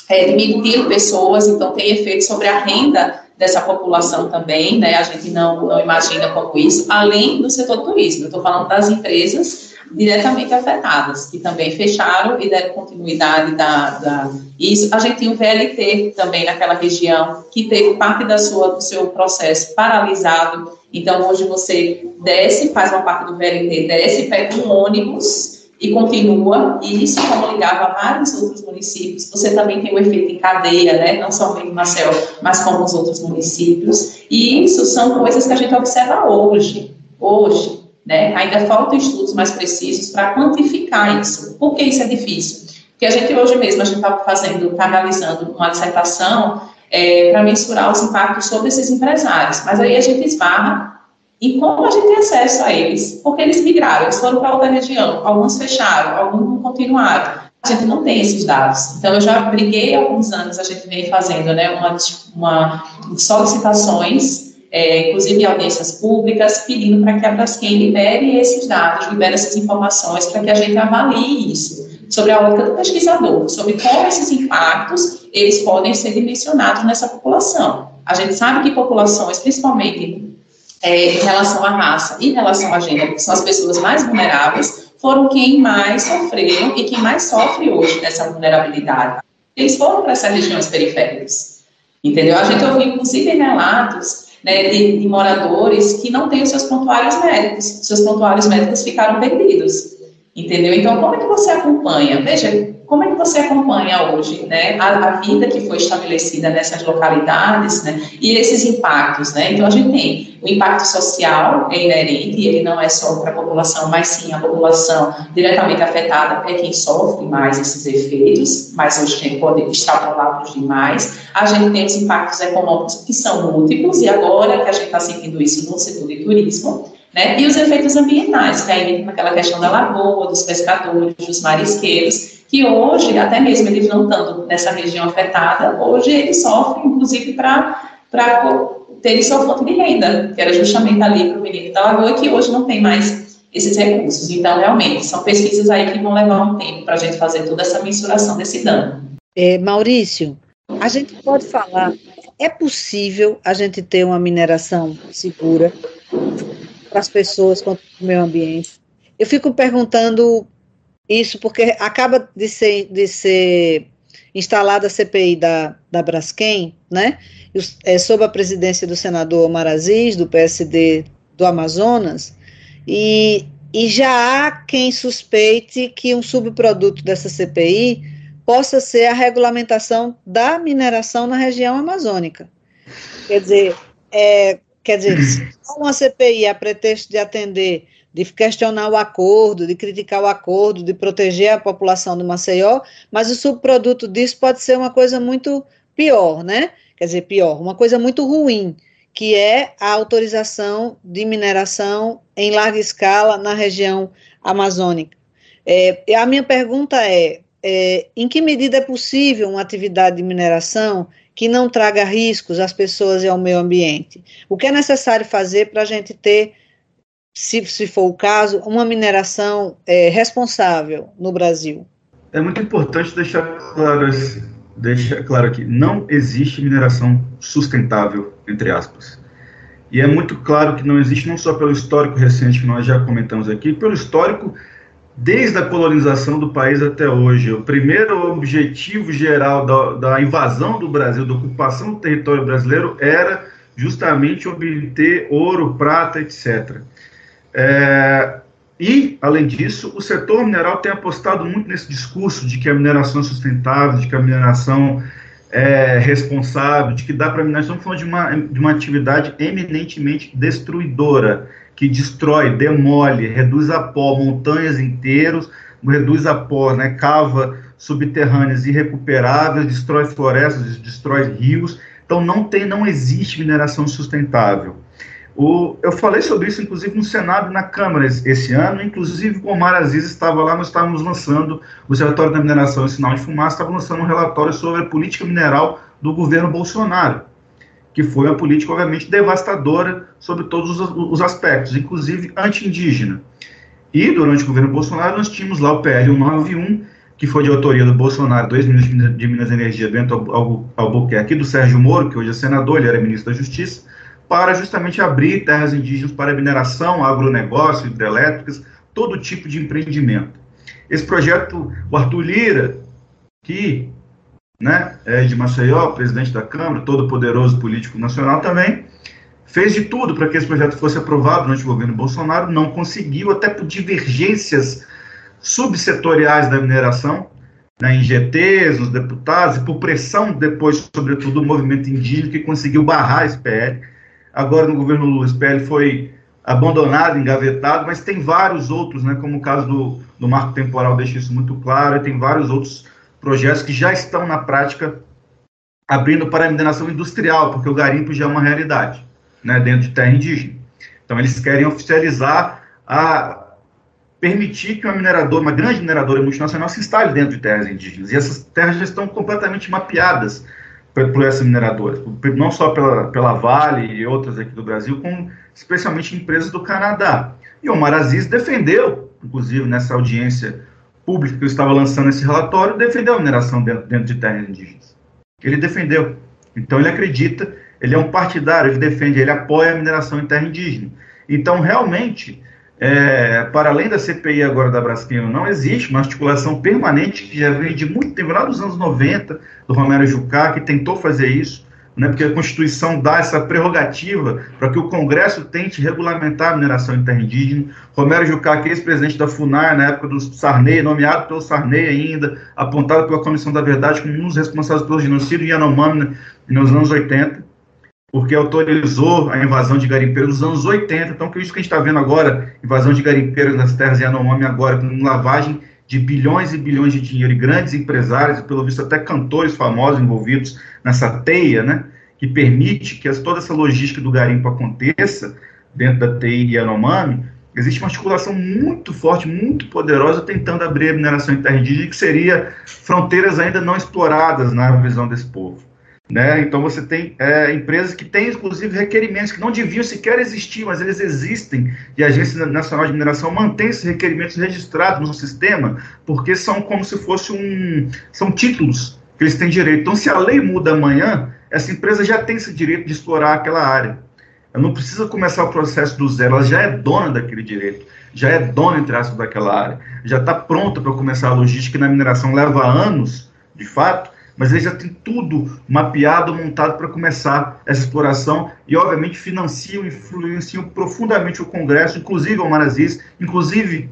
é, pessoas, então tem efeito sobre a renda dessa população também, né? A gente não, não imagina como isso, além do setor turismo. Eu estou falando das empresas diretamente afetadas, que também fecharam e deram continuidade da, da, isso. A gente tinha o VLT também naquela região, que teve parte da sua, do seu processo paralisado. Então, hoje você desce, faz uma parte do VLT, desce, pega um ônibus e continua, e isso como ligava vários outros municípios, você também tem o efeito em cadeia, né, não somente Marcel, mas como os outros municípios, e isso são coisas que a gente observa hoje, hoje, né, ainda faltam estudos mais precisos para quantificar isso. Por que isso é difícil? Porque a gente hoje mesmo, a gente está fazendo, está analisando uma dissertação é, para mensurar os impactos sobre esses empresários, mas aí a gente esbarra e como a gente tem acesso a eles? Porque eles migraram, eles foram para outra região, alguns fecharam, alguns continuaram. A gente não tem esses dados. Então, eu já briguei há alguns anos, a gente vem fazendo né, uma, uma solicitações, é, inclusive audiências públicas, pedindo para que a Braskem libere esses dados, libere essas informações, para que a gente avalie isso, sobre a ótica do pesquisador, sobre como esses impactos eles podem ser dimensionados nessa população. A gente sabe que populações, principalmente é, em relação à raça e em relação à gênero, que são as pessoas mais vulneráveis, foram quem mais sofreram e quem mais sofre hoje dessa vulnerabilidade. Eles foram para essas regiões periféricas, entendeu? A gente ouviu, inclusive, relatos né, de, de, moradores que não têm os seus prontuários médicos, seus prontuários médicos ficaram perdidos, entendeu? Então, como é que você acompanha? Veja, como é que você acompanha hoje, né, a, a, vida que foi estabelecida nessas localidades, né, e esses impactos, né? Então a gente tem o impacto social é inerente, ele não é só para a população, mas sim a população diretamente afetada é quem sofre mais esses efeitos, mas hoje quem pode extrapolar os demais. A gente tem os impactos econômicos que são múltiplos e agora que a gente está sentindo isso no setor de turismo, né? E os efeitos ambientais, que aí naquela questão da lagoa, dos pescadores, dos marisqueiros, que hoje, até mesmo eles não estando nessa região afetada, hoje eles sofrem, inclusive, para terem sua fonte de renda, que era justamente ali para o menino da Lagoa, que hoje não tem mais esses recursos. Então, realmente, são pesquisas aí que vão levar um tempo para a gente fazer toda essa mensuração desse dano. É, Maurício, a gente pode falar, é possível a gente ter uma mineração segura para as pessoas, contra o meio ambiente? Eu fico perguntando isso porque acaba de ser, de ser instalada a CPI da, da Braskem, né? É, sob a presidência do senador Omar Aziz, do PSD do Amazonas, e, e já há quem suspeite que um subproduto dessa CPI possa ser a regulamentação da mineração na região amazônica. Quer dizer, é, quer dizer, se uma CPI a pretexto de atender de questionar o acordo, de criticar o acordo, de proteger a população do Maceió, mas o subproduto disso pode ser uma coisa muito pior, né? Quer dizer, pior, uma coisa muito ruim, que é a autorização de mineração em larga escala na região amazônica. É, a minha pergunta é, é, em que medida é possível uma atividade de mineração que não traga riscos às pessoas e ao meio ambiente? O que é necessário fazer para a gente ter, se, se for o caso, uma mineração é, responsável no Brasil? É muito importante deixar claro, deixar claro aqui, não existe mineração sustentável, entre aspas. E é muito claro que não existe, não só pelo histórico recente que nós já comentamos aqui, pelo histórico desde a colonização do país até hoje. O primeiro objetivo geral da, da, invasão do Brasil, da ocupação do território brasileiro, era justamente obter ouro, prata, etc. É, e, além disso, o setor mineral tem apostado muito nesse discurso de que a mineração é sustentável, de que a mineração é responsável, de que dá para minerar. Estamos falando de uma, de uma atividade eminentemente destruidora que destrói, demole, reduz a pó montanhas inteiros, reduz a pó, né, cava subterrâneas irrecuperáveis, destrói florestas, destrói rios. Então não tem, não existe mineração sustentável. O, eu falei sobre isso, inclusive, no Senado e na Câmara esse, ano, inclusive o Omar Aziz estava lá, nós estávamos lançando, o Observatório da Mineração e Sinal de Fumaça estava lançando um relatório sobre a política mineral do governo Bolsonaro que foi uma política, obviamente, devastadora sobre todos os, os aspectos, inclusive anti-indígena. E, durante o governo Bolsonaro, nós tínhamos lá o PL 191, que foi de autoria do Bolsonaro, dois ministros de Minas e Energia, Bento Albuquerque, do Sérgio Moro, que hoje é senador, ele era ministro da Justiça, para justamente abrir terras indígenas para mineração, agronegócio, hidrelétricas, todo tipo de empreendimento. Esse projeto, o Arthur Lira, que né, é, Maceió, presidente da Câmara, todo poderoso político nacional também, fez de tudo para que esse projeto fosse aprovado durante o governo Bolsonaro, não conseguiu, até por divergências subsetoriais da mineração, né, em GTs, os deputados, e por pressão depois, sobretudo, do movimento indígena, que conseguiu barrar esse PL. Agora, no governo Lula, esse PL foi abandonado, engavetado, mas tem vários outros, né, como o caso do, do marco temporal deixa isso muito claro, e tem vários outros projetos que já estão na prática abrindo para a mineração industrial, porque o garimpo já é uma realidade, né, dentro de terra indígena. Então eles querem oficializar a permitir que uma mineradora, uma grande mineradora multinacional se instale dentro de terras indígenas. E essas terras já estão completamente mapeadas por, essas mineradoras, não só pela, pela Vale e outras aqui do Brasil, como especialmente empresas do Canadá. E o Omar Aziz defendeu, inclusive nessa audiência pública que estava lançando esse relatório defendeu a mineração dentro, dentro de terras indígenas. Ele defendeu. Então ele acredita, ele é um partidário, ele defende, ele apoia a mineração em terra indígena. Então, realmente, é, para além da CPI agora da Braskem, não existe uma articulação permanente que já vem de muito tempo, lá dos anos 90, do Romero Jucá, que tentou fazer isso, né, porque a Constituição dá essa prerrogativa para que o Congresso tente regulamentar a mineração em terra indígena. Romero Jucá, que é ex-presidente da FUNAR, na época do Sarney, nomeado pelo Sarney ainda, apontado pela Comissão da Verdade como um dos responsáveis pelo genocídio em Yanomami nos anos 80, porque autorizou a invasão de garimpeiros nos anos 80. Então, que é isso que a gente está vendo agora, invasão de garimpeiros nas terras Yanomami agora, com lavagem de bilhões e bilhões de dinheiro, e grandes empresários, e pelo visto até cantores famosos envolvidos nessa teia, né, que permite que as, toda essa logística do garimpo aconteça dentro da TI Yanomami, existe uma articulação muito forte, muito poderosa, tentando abrir a mineração indígena, que seria fronteiras ainda não exploradas na visão desse povo. Né? Então você tem é, empresas que têm, inclusive, requerimentos que não deviam sequer existir, mas eles existem, e a Agência Nacional de Mineração mantém esses requerimentos registrados no sistema, porque são como se fosse um. são títulos que eles têm direito. Então, se a lei muda amanhã, essa empresa já tem esse direito de explorar aquela área. Ela não precisa começar o processo do zero, ela já é dona daquele direito, já é dona, entre aspas, daquela área, já está pronta para começar a logística, que na mineração leva anos, de fato, mas ele já tem tudo mapeado, montado para começar essa exploração e, obviamente, financiam e influenciam profundamente o Congresso, inclusive o Marazis, inclusive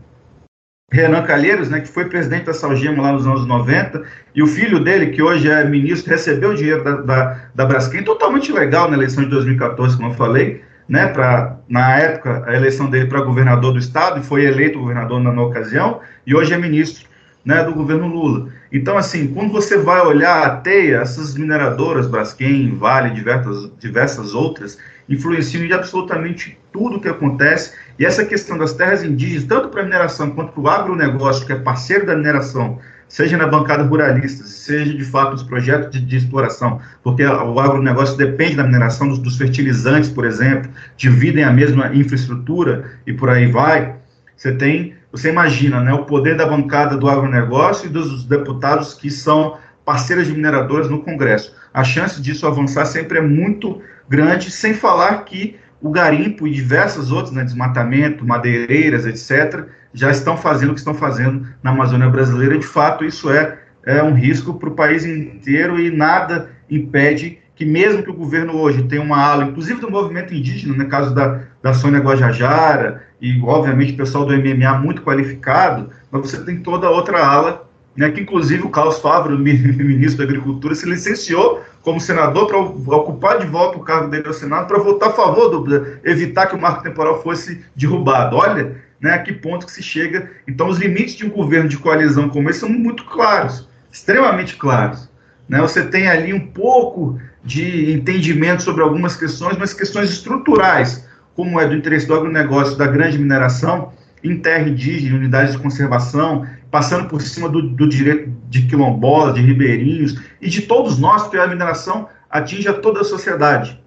Renan Calheiros, né, que foi presidente da Salgema lá nos anos 90, e o filho dele, que hoje é ministro, recebeu dinheiro da, da, da Braskem, totalmente legal na eleição de 2014, como eu falei, né, pra, na época, a eleição dele para governador do estado, e foi eleito governador na, na ocasião, e hoje é ministro né, do governo Lula. Então, assim, quando você vai olhar a teia, essas mineradoras, Braskem, Vale, diversas, diversas outras, influenciam em absolutamente tudo que acontece. E essa questão das terras indígenas, tanto para a mineração quanto para o agronegócio, que é parceiro da mineração, seja na bancada ruralista, seja de fato nos projetos de, de, exploração, porque o agronegócio depende da mineração dos, dos, fertilizantes, por exemplo, dividem a mesma infraestrutura e por aí vai. Você tem, você imagina, né, o poder da bancada do agronegócio e dos deputados que são parceiras de mineradoras no Congresso. A chance disso avançar sempre é muito grande, sem falar que o garimpo e diversas outras, né, desmatamento, madeireiras, etc., já estão fazendo o que estão fazendo na Amazônia brasileira. De fato, isso é, é um risco para o país inteiro e nada impede que, mesmo que o governo hoje tenha uma ala, inclusive do movimento indígena, no caso da, da Sônia Guajajara, e obviamente o pessoal do MMA muito qualificado, mas você tem toda outra ala, né, que inclusive o Carlos Fávaro, ministro da Agricultura, se licenciou como senador para ocupar de volta o cargo dele ao Senado para votar a favor do evitar que o marco temporal fosse derrubado. Olha, né, a que ponto que se chega. Então, os limites de um governo de coalizão como esse são muito claros, extremamente claros. Né? Você tem ali um pouco de entendimento sobre algumas questões, mas questões estruturais, como é do interesse do agronegócio, da grande mineração, em terra indígena, unidades de conservação, passando por cima do, do direito de quilombolas, de ribeirinhos e de todos nós, porque a mineração atinge a toda a sociedade.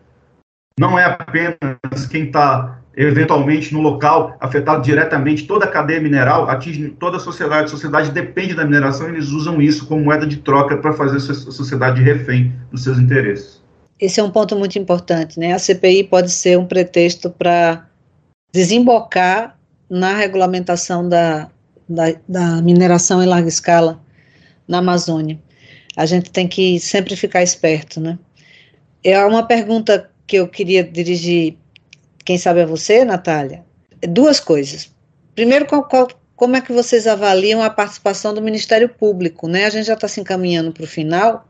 Não é apenas quem está eventualmente no local afetado diretamente toda a cadeia mineral, atinge toda a sociedade. A sociedade depende da mineração e eles usam isso como moeda de troca para fazer a sociedade refém dos seus interesses. Esse é um ponto muito importante, né? A CPI pode ser um pretexto para desembocar na regulamentação da, da, da mineração em larga escala na Amazônia. A gente tem que sempre ficar esperto, né? É uma pergunta que eu queria dirigir quem sabe é você, Natália, duas coisas. Primeiro, qual, qual, como é que vocês avaliam a participação do Ministério Público? Né? A gente já está se encaminhando para o final,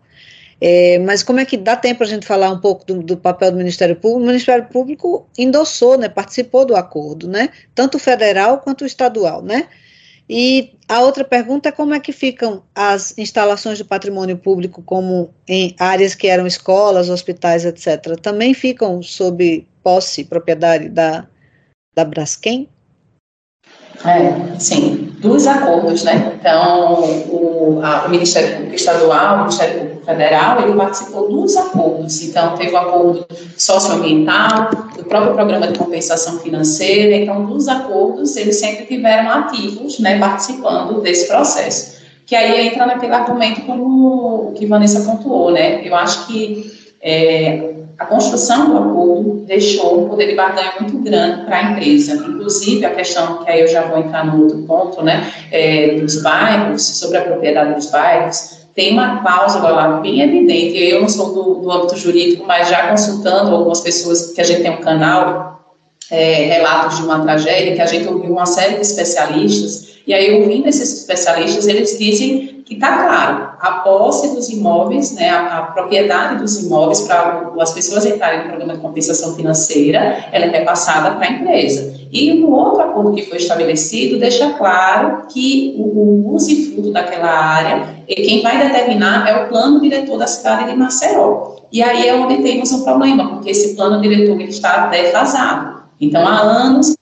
é, mas como é que dá tempo a gente falar um pouco do, do, papel do Ministério Público? O Ministério Público endossou, né, participou do acordo, né, tanto federal quanto estadual, né? E a outra pergunta é como é que ficam as instalações de patrimônio público, como em áreas que eram escolas, hospitais, etc., também ficam sob posse, propriedade da, da Braskem? É, sim, dos acordos, né? Então, o, a, o Ministério Público Estadual, o Ministério Público Federal, ele participou dos acordos. Então, teve o acordo socioambiental, do próprio programa de compensação financeira. Então, dos acordos, eles sempre tiveram ativos, né, participando desse processo. Que aí entra naquele argumento como o que Vanessa pontuou, né? Eu acho que é, a construção do acordo deixou um poder de barganha muito grande para a empresa. Inclusive, a questão, que aí eu já vou entrar no outro ponto, né, é, dos bairros, sobre a propriedade dos bairros, tem uma cláusula lá bem evidente. Eu não sou do, do âmbito jurídico, mas já consultando algumas pessoas, que a gente tem um canal, é, relatos de uma tragédia, que a gente ouviu uma série de especialistas, e aí, ouvindo esses especialistas, eles dizem que está claro, a posse dos imóveis, né, a, a propriedade dos imóveis para as pessoas entrarem no programa de compensação financeira, ela é repassada para a empresa. E no outro acordo que foi estabelecido, deixa claro que o, o uso e fruto daquela área, e quem vai determinar é o plano diretor da cidade de Maceió. E aí é onde temos um problema, porque esse plano diretor ele está defasado. Então, há anos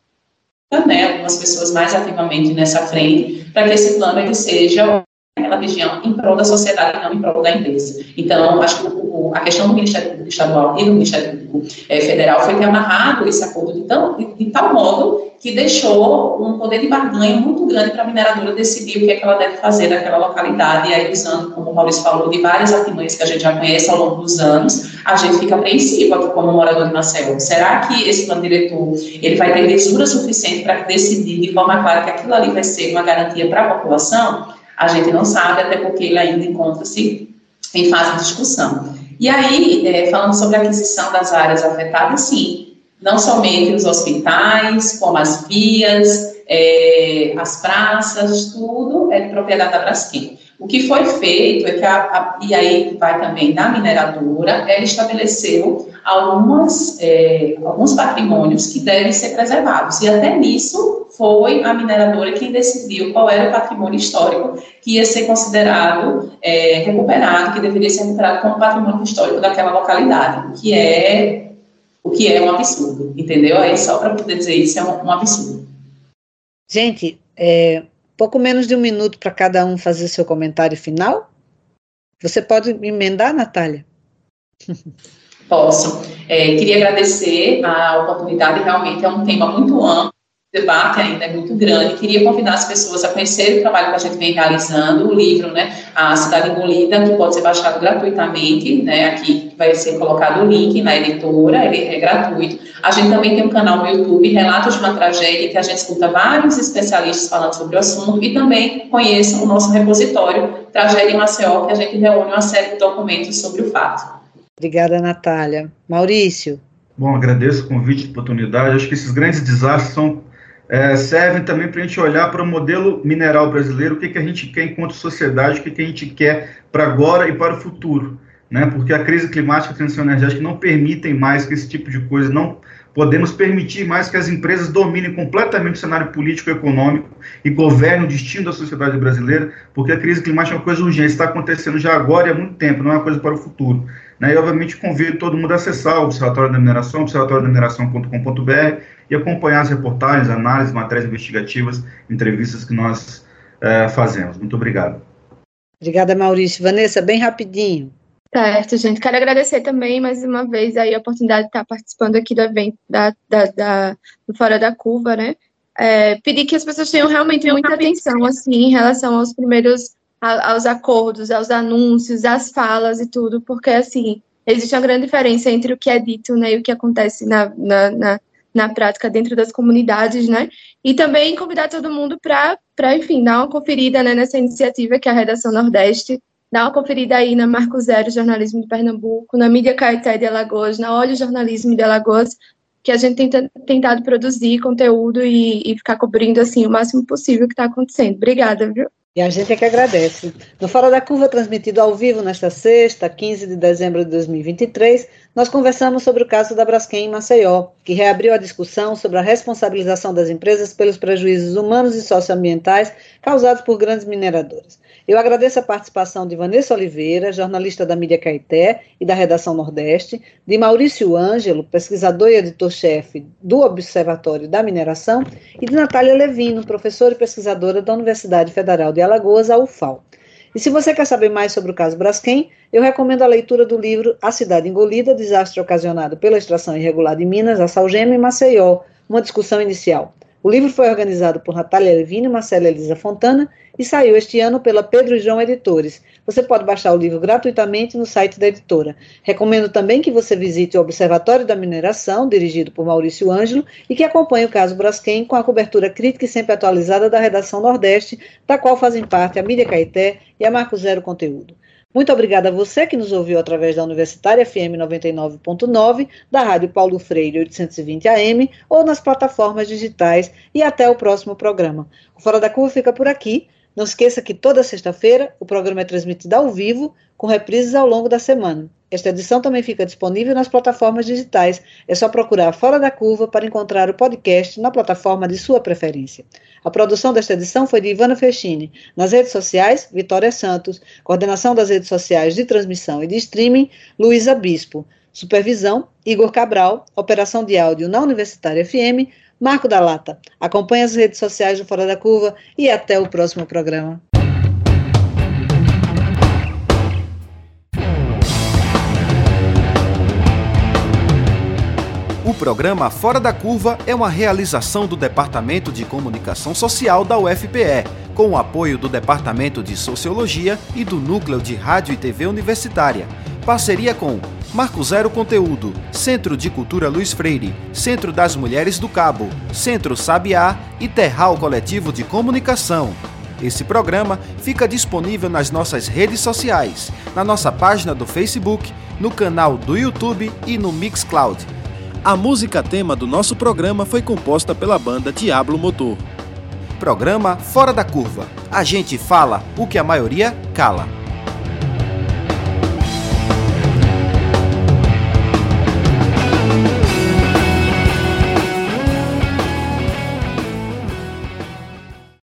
né, algumas pessoas mais ativamente nessa frente, para que esse plano ele seja aquela região em prol da sociedade, não em prol da empresa. Então, acho que o, a questão do Ministério Público Estadual e do Ministério Público é, Federal foi ter amarrado esse acordo de, tão, de, de, tal modo que deixou um poder de barganha muito grande para a mineradora decidir o que é que ela deve fazer naquela localidade, e aí usando, como o Maurício falou, de várias artimanhas que a gente já conhece ao longo dos anos, a gente fica apreensivo aqui como morador de Maceió. Será que esse plano diretor ele vai ter mesura suficiente para decidir de forma clara que aquilo ali vai ser uma garantia para a população? A gente não sabe, até porque ele ainda encontra-se em fase de discussão. E aí, é, falando sobre a aquisição das áreas afetadas, sim, não somente os hospitais, como as vias, é, as praças, tudo é de propriedade da Braskem. O que foi feito é que, a, a, e aí vai também da mineradora, ela estabeleceu algumas, é, alguns patrimônios que devem ser preservados. E até nisso foi a mineradora quem decidiu qual era o patrimônio histórico que ia ser considerado é, recuperado, que deveria ser recuperado como patrimônio histórico daquela localidade, que é o que é um absurdo, entendeu? Aí só para poder dizer isso é um, um absurdo. Gente, é, pouco menos de um minuto para cada um fazer seu comentário final. Você pode emendar, Natália? Posso. É, queria agradecer a oportunidade, realmente é um tema muito amplo, o debate ainda é muito grande. Queria convidar as pessoas a conhecerem o trabalho que a gente vem realizando, o livro, né, A Cidade Engolida, que pode ser baixado gratuitamente, né, aqui vai ser colocado o link na editora, ele é gratuito. A gente também tem um canal no YouTube, Relatos de uma Tragédia, que a gente escuta vários especialistas falando sobre o assunto, e também conheçam o nosso repositório, Tragédia em Maceió, que a gente reúne uma série de documentos sobre o fato. Obrigada, Natália. Maurício. Bom, agradeço o convite e oportunidade. Acho que esses grandes desastres são, é, servem também para a gente olhar para o modelo mineral brasileiro, o que, que a gente quer enquanto sociedade, o que, que a gente quer para agora e para o futuro. Né? Porque a crise climática e a transição energética não permitem mais que esse tipo de coisa não podemos permitir mais que as empresas dominem completamente o cenário político e econômico e governem o destino da sociedade brasileira, porque a crise climática é uma coisa urgente, está acontecendo já agora e há muito tempo, não é uma coisa para o futuro. Né? E, obviamente, convido todo mundo a acessar o Observatório da Mineração, observatoriodamineração.com.br e acompanhar as reportagens, análises, matérias investigativas, entrevistas que nós é, fazemos. Muito obrigado. Obrigada, Maurício. Vanessa, bem rapidinho. Certo, gente. Quero agradecer também mais uma vez aí a oportunidade de estar participando aqui do evento da, da, da do Fora da Curva, né? É, pedir que as pessoas tenham realmente muita atenção, assim, em relação aos primeiros aos acordos, aos anúncios, às falas e tudo, porque, assim, existe uma grande diferença entre o que é dito né, e o que acontece na, na, na, na prática dentro das comunidades, né? E também convidar todo mundo para, enfim, dar uma conferida né, nessa iniciativa que é a Redação Nordeste, dar uma conferida aí na Marco Zero Jornalismo de Pernambuco, na Mídia Caeté de Alagoas, na Olho Jornalismo de Alagoas, que a gente tem tentado produzir conteúdo e, e ficar cobrindo, assim, o máximo possível que está acontecendo. Obrigada, viu? E a gente é que agradece. No Fora da Curva, transmitido ao vivo nesta sexta, 15 de dezembro de 2023, nós conversamos sobre o caso da Braskem em Maceió, que reabriu a discussão sobre a responsabilização das empresas pelos prejuízos humanos e socioambientais causados por grandes mineradoras. Eu agradeço a participação de Vanessa Oliveira, jornalista da Mídia Caeté e da Redação Nordeste, de Maurício Ângelo, pesquisador e editor-chefe do Observatório da Mineração, e de Natália Levino, professora e pesquisadora da Universidade Federal de Alagoas, a UFAL. E se você quer saber mais sobre o caso Braskem, eu recomendo a leitura do livro A Cidade Engolida, Desastre Ocasionado pela Extração Irregular de Minas, a Salgema e Maceió, uma discussão inicial. O livro foi organizado por Natália Levine e Marcela Elisa Fontana e saiu este ano pela Pedro João Editores. Você pode baixar o livro gratuitamente no site da editora. Recomendo também que você visite o Observatório da Mineração, dirigido por Maurício Ângelo, e que acompanhe o caso Braskem com a cobertura crítica e sempre atualizada da redação Nordeste, da qual fazem parte a Mídia Caeté e a Marco Zero Conteúdo. Muito obrigada a você que nos ouviu através da Universitária FM 99.9, da Rádio Paulo Freire 820 AM ou nas plataformas digitais e até o próximo programa. O Fora da Curva fica por aqui. Não esqueça que toda sexta-feira o programa é transmitido ao vivo, com reprises ao longo da semana. Esta edição também fica disponível nas plataformas digitais. É só procurar Fora da Curva para encontrar o podcast na plataforma de sua preferência. A produção desta edição foi de Ivana Fechini. Nas redes sociais, Vitória Santos. Coordenação das redes sociais de transmissão e de streaming, Luísa Bispo. Supervisão, Igor Cabral. Operação de áudio na Universitária FM, Marco da Lata. Acompanhe as redes sociais do Fora da Curva e até o próximo programa. O programa Fora da Curva é uma realização do Departamento de Comunicação Social da UFPE, com o apoio do Departamento de Sociologia e do Núcleo de Rádio e TV Universitária. Parceria com Marco Zero Conteúdo, Centro de Cultura Luiz Freire, Centro das Mulheres do Cabo, Centro Sabiá e Terral Coletivo de Comunicação. Esse programa fica disponível nas nossas redes sociais, na nossa página do Facebook, no canal do YouTube e no Mixcloud. A música tema do nosso programa foi composta pela banda Diablo Motor. Programa Fora da Curva. A gente fala o que a maioria cala.